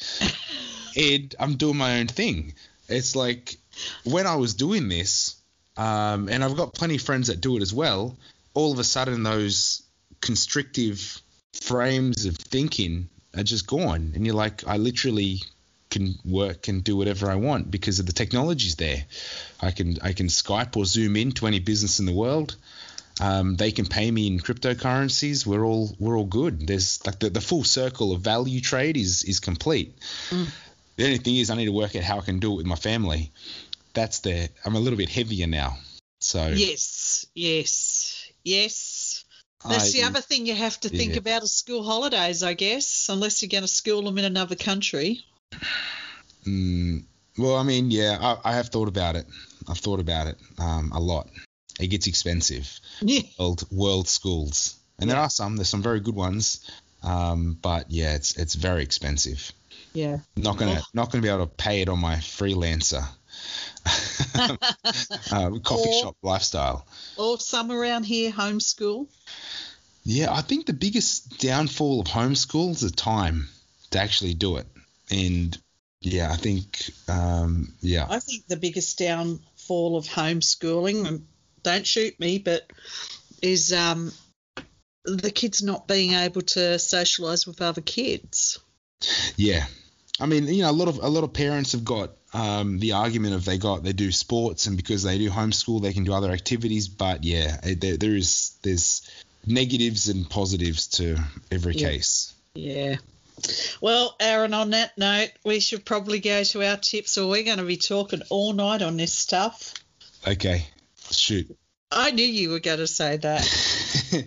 and I'm doing my own thing. It's like when I was doing this, um, and I've got plenty of friends that do it as well. All of a sudden, those constrictive frames of thinking are just gone, and you're like, I literally can work and do whatever I want because of the technology's there. I can I can Skype or Zoom in to any business in the world. Um, they can pay me in cryptocurrencies. We're all we're all good. There's like the, the full circle of value trade is is complete. Mm. The only thing is I need to work out how I can do it with my family. That's the I'm a little bit heavier now. So yes, yes, yes. That's I, the other thing you have to think yeah. about is school holidays, I guess, unless you're going to school them in another country. Mm, well, I mean, yeah, I, I, have thought about it. I've thought about it um, a lot. It gets expensive. Yeah. World, world schools, and yeah. there are some. There's some very good ones, um, but yeah, it's it's very expensive. Yeah. Not gonna not gonna be able to pay it on my freelancer. Uh, coffee or, shop lifestyle. Or some around here homeschool. Yeah, I think the biggest downfall of homeschool is the time to actually do it. And yeah, I think um, yeah. I think the biggest downfall of homeschooling, and don't shoot me, but is um, the kids not being able to socialise with other kids. Yeah, I mean, you know, a lot of a lot of parents have got um, the argument of they got they do sports and because they do homeschool they can do other activities. But yeah, there, there is there's negatives and positives to every yeah. case. Yeah. Well, Aaron, on that note, we should probably go to our tips, or we're going to be talking all night on this stuff. Okay, shoot. I knew you were going to say that.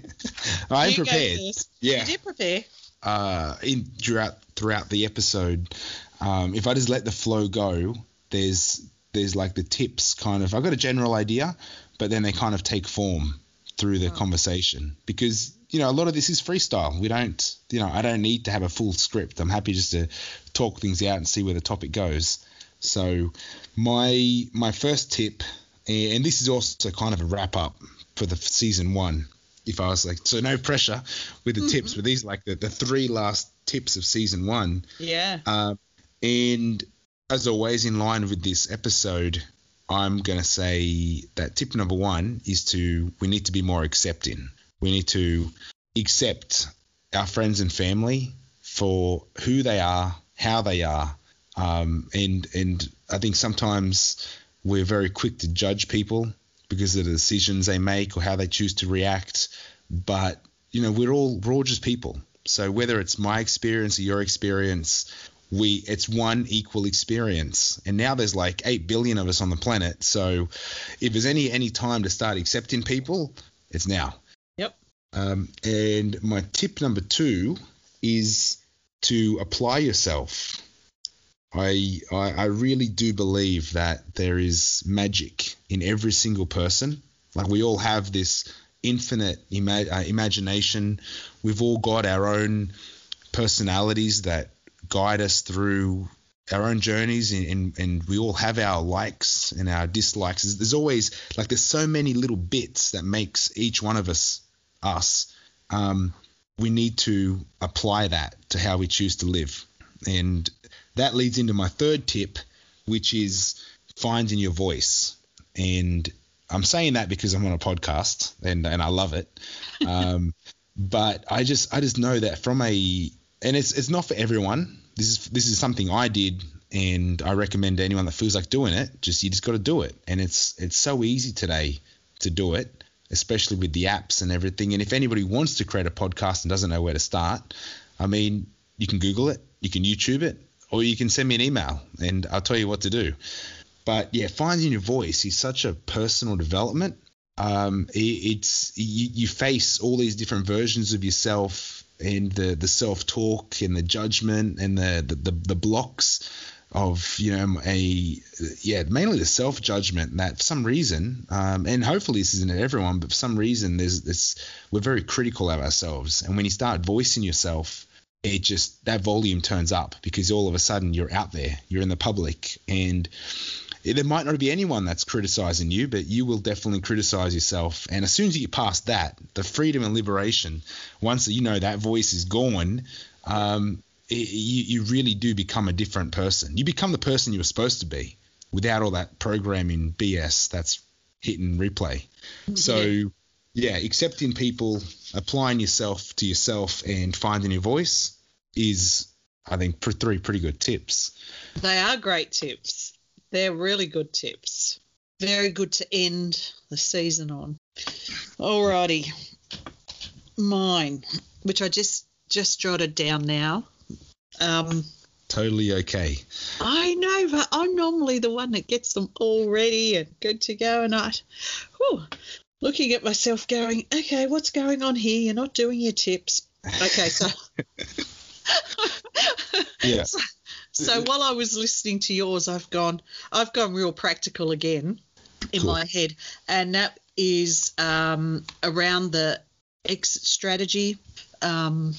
I'm you prepared. Yeah, you did prepare. Uh, in throughout throughout the episode, um, if I just let the flow go, there's there's like the tips kind of. I've got a general idea, but then they kind of take form through the oh. conversation because you know a lot of this is freestyle. We don't, you know, I don't need to have a full script. I'm happy just to talk things out and see where the topic goes. So my my first tip, and this is also kind of a wrap up for the season one. If I was like, so no pressure with the mm-hmm. tips, but these like the, the three last tips of season one. Yeah. Uh, and as always, in line with this episode, I'm going to say that tip number one is to we need to be more accepting. We need to accept our friends and family for who they are, how they are, um, and and I think sometimes we're very quick to judge people because of the decisions they make or how they choose to react. But you know, we're all we're all just people. So whether it's my experience or your experience, we it's one equal experience. And now there's like 8 billion of us on the planet. So if there's any any time to start accepting people it's now. Yep. Um, and my tip number two is to apply yourself. I, I i really do believe that there is magic in every single person. Like we all have this infinite ima- uh, imagination. We've all got our own personalities that guide us through our own journeys and, and, and, we all have our likes and our dislikes. There's always like there's so many little bits that makes each one of us us um, we need to apply that to how we choose to live. And that leads into my third tip which is finding your voice. And i'm saying that because i'm on a podcast and, and i love it um, but i just i just know that from a and it's it's not for everyone. This is this is something I did, and I recommend to anyone that feels like doing it. Just you just got to do it, and it's it's so easy today to do it, especially with the apps and everything. And if anybody wants to create a podcast and doesn't know where to start, I mean, you can Google it, you can YouTube it, or you can send me an email, and I'll tell you what to do. But yeah, finding your voice is such a personal development. Um, it, it's you, you face all these different versions of yourself and the the self talk and the judgment and the, the the, the blocks of you know a yeah mainly the self judgment that for some reason um, and hopefully this isn't everyone but for some reason there's this we're very critical of ourselves and when you start voicing yourself it just that volume turns up because all of a sudden you're out there you're in the public and there might not be anyone that's criticizing you, but you will definitely criticize yourself. And as soon as you get past that, the freedom and liberation, once you know that voice is gone, um, it, you, you really do become a different person. You become the person you were supposed to be without all that programming BS that's hit and replay. So, yeah, accepting people, applying yourself to yourself, and finding your voice is I think three pretty good tips. They are great tips. They're really good tips. Very good to end the season on. Alrighty. Mine, which I just just jotted down now. Um, Totally okay. I know, but I'm normally the one that gets them all ready and good to go, and I, whew, looking at myself, going, okay, what's going on here? You're not doing your tips. Okay, so. Yeah. so, so while I was listening to yours, I've gone, I've gone real practical again in Cool. my head, and that is um, around the exit strategy. Um,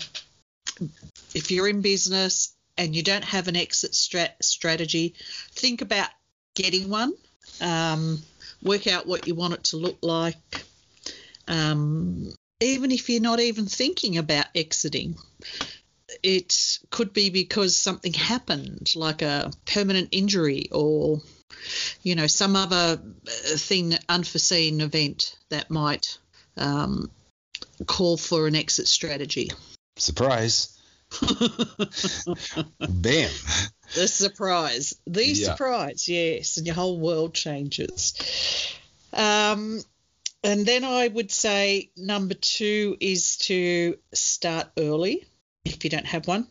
if you're in business and you don't have an exit strat- strategy, think about getting one. Um, work out what you want it to look like. Um, even if you're not even thinking about exiting, it could be because something happened, like a permanent injury or, you know, some other uh, thing, unforeseen event that might um, call for an exit strategy. Surprise. Bam. The surprise. The Yeah. surprise, yes. And your whole world changes. Um, and then I would say number two is to start early if you don't have one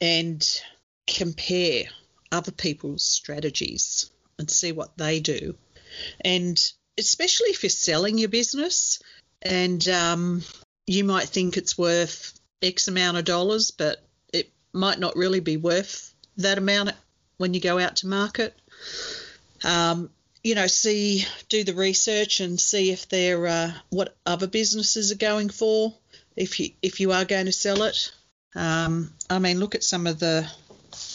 and compare other people's strategies and see what they do. And especially if you're selling your business and um, you might think it's worth X amount of dollars, but it might not really be worth that amount when you go out to market. Um, you know, see, do the research and see if they're uh, what other businesses are going for. If you if you are going to sell it, um, I mean, look at some of the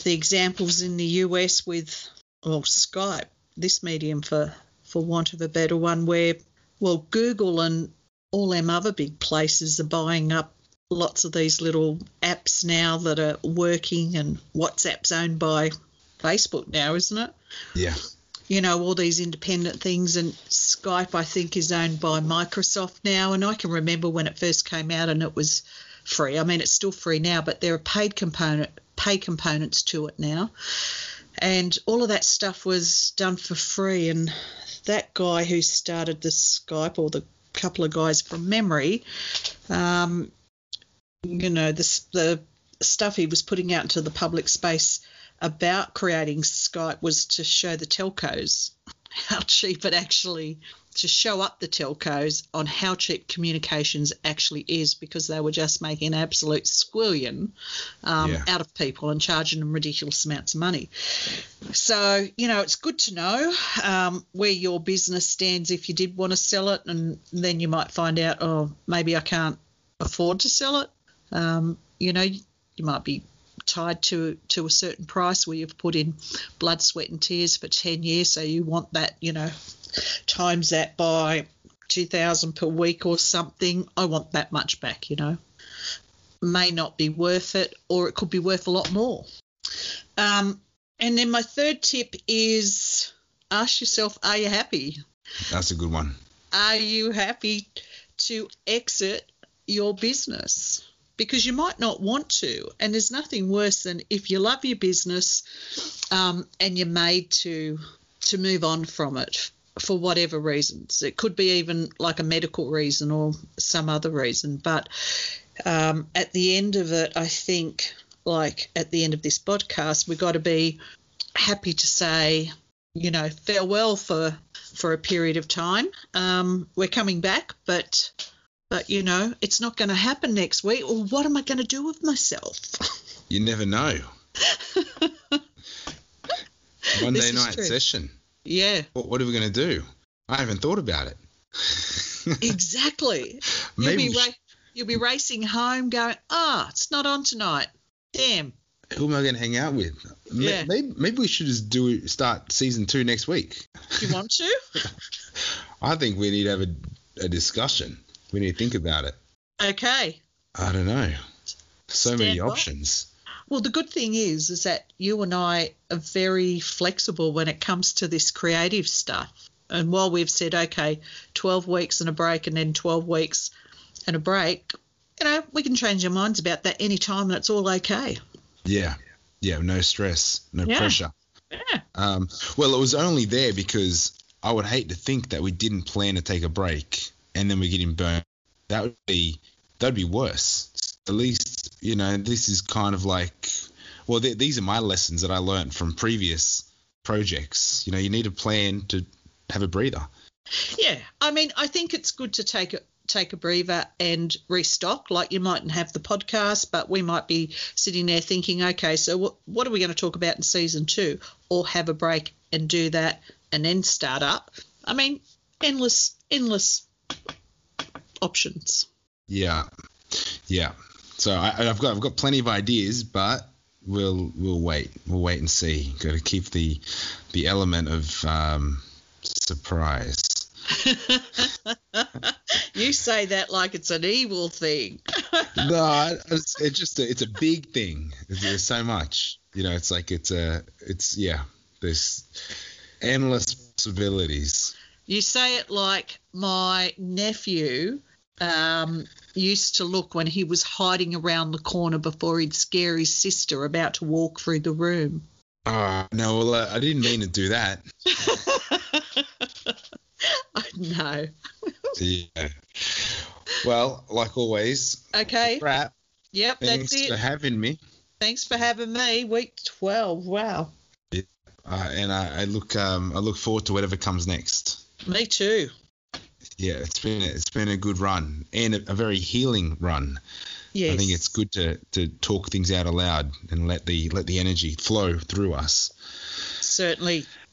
the examples in the US with well Skype, this medium for for want of a better one, where well Google and all them other big places are buying up lots of these little apps now that are working, and WhatsApp's owned by Facebook now, isn't it? Yeah. You know, all these independent things, and Skype, I think, is owned by Microsoft now. And I can remember when it first came out and it was free. I mean, it's still free now, but there are paid component pay components to it now. And all of that stuff was done for free. And that guy who started the Skype, or the couple of guys from memory, um, you know, the, the stuff he was putting out into the public space about creating Skype was to show the telcos how cheap it actually to show up the telcos on how cheap communications actually is because they were just making an absolute squillion um, Yeah. out of people and charging them ridiculous amounts of money. So, you know, it's good to know um, where your business stands if you did want to sell it, and then you might find out, oh, maybe I can't afford to sell it. Um, you know, you might be tied to to a certain price where you've put in blood, sweat, and tears for ten years, so you want that, you know, times that by two thousand per week or something. I want that much back, you know. May not be worth it, or it could be worth a lot more. Um, and then my third tip is ask yourself, are you happy? That's a good one. Are you happy to exit your business? Because you might not want to, and there's nothing worse than if you love your business um, and you're made to to move on from it for whatever reasons. It could be even like a medical reason or some other reason. But um, at the end of it, I think, like at the end of this podcast, we've got to be happy to say, you know, farewell for for a period of time. Um, we're coming back, but but you know, it's not going to happen next week. Well, what am I going to do with myself? You never know. Monday night true. session. yeah, What, what are we going to do? I haven't thought about it. exactly. You'll Maybe be ra- you'll be racing home, going, ah, it's not on tonight. Damn. who am I going to hang out with? Yeah. Maybe, maybe we should just do start season two next week. Do you want to? I think we need to have a, a discussion. We need to think about it. okay. I don't know. So many by. options. Well, the good thing is, is that you and I are very flexible when it comes to this creative stuff. And while we've said, okay, 12 weeks and a break and then 12 weeks and a break, you know, we can change our minds about that any time and it's all okay. Yeah. Yeah, no stress, no Yeah. pressure. Yeah. Um, well, it was only there because I would hate to think that we didn't plan to take a break and then we're getting burned. That would be that'd be worse. At least you know this is kind of like well, th- these are my lessons that I learned from previous projects. You know, you need a plan to have a breather. Yeah, I mean, I think it's good to take a take a breather and restock. Like you mightn't have the podcast, but we might be sitting there thinking, okay, so what are we going to talk about in season two? Or have a break and do that, and then start up. I mean, endless endless options. Yeah, yeah. So I, I've got I've got plenty of ideas, but we'll we'll wait. We'll wait and see. Got to keep the the element of um, surprise. You say that like it's an evil thing. no, it's, it's just a, it's a big thing. There's, there's so much. You know, it's like it's a it's yeah. There's endless possibilities. You say it like my nephew um, used to look when he was hiding around the corner before he'd scare his sister about to walk through the room. Oh no, well uh, I didn't mean to do that. I know. Yeah. Well, like always, Okay. crap. Yep, Thanks that's for having me. Thanks for having me. Week 12. Wow. Uh, and I, I look um I look forward to whatever comes next. Me too. Yeah, it's been it's been a good run and a, a very healing run. Yes. I think it's good to, to talk things out aloud and let the let the energy flow through us. Certainly.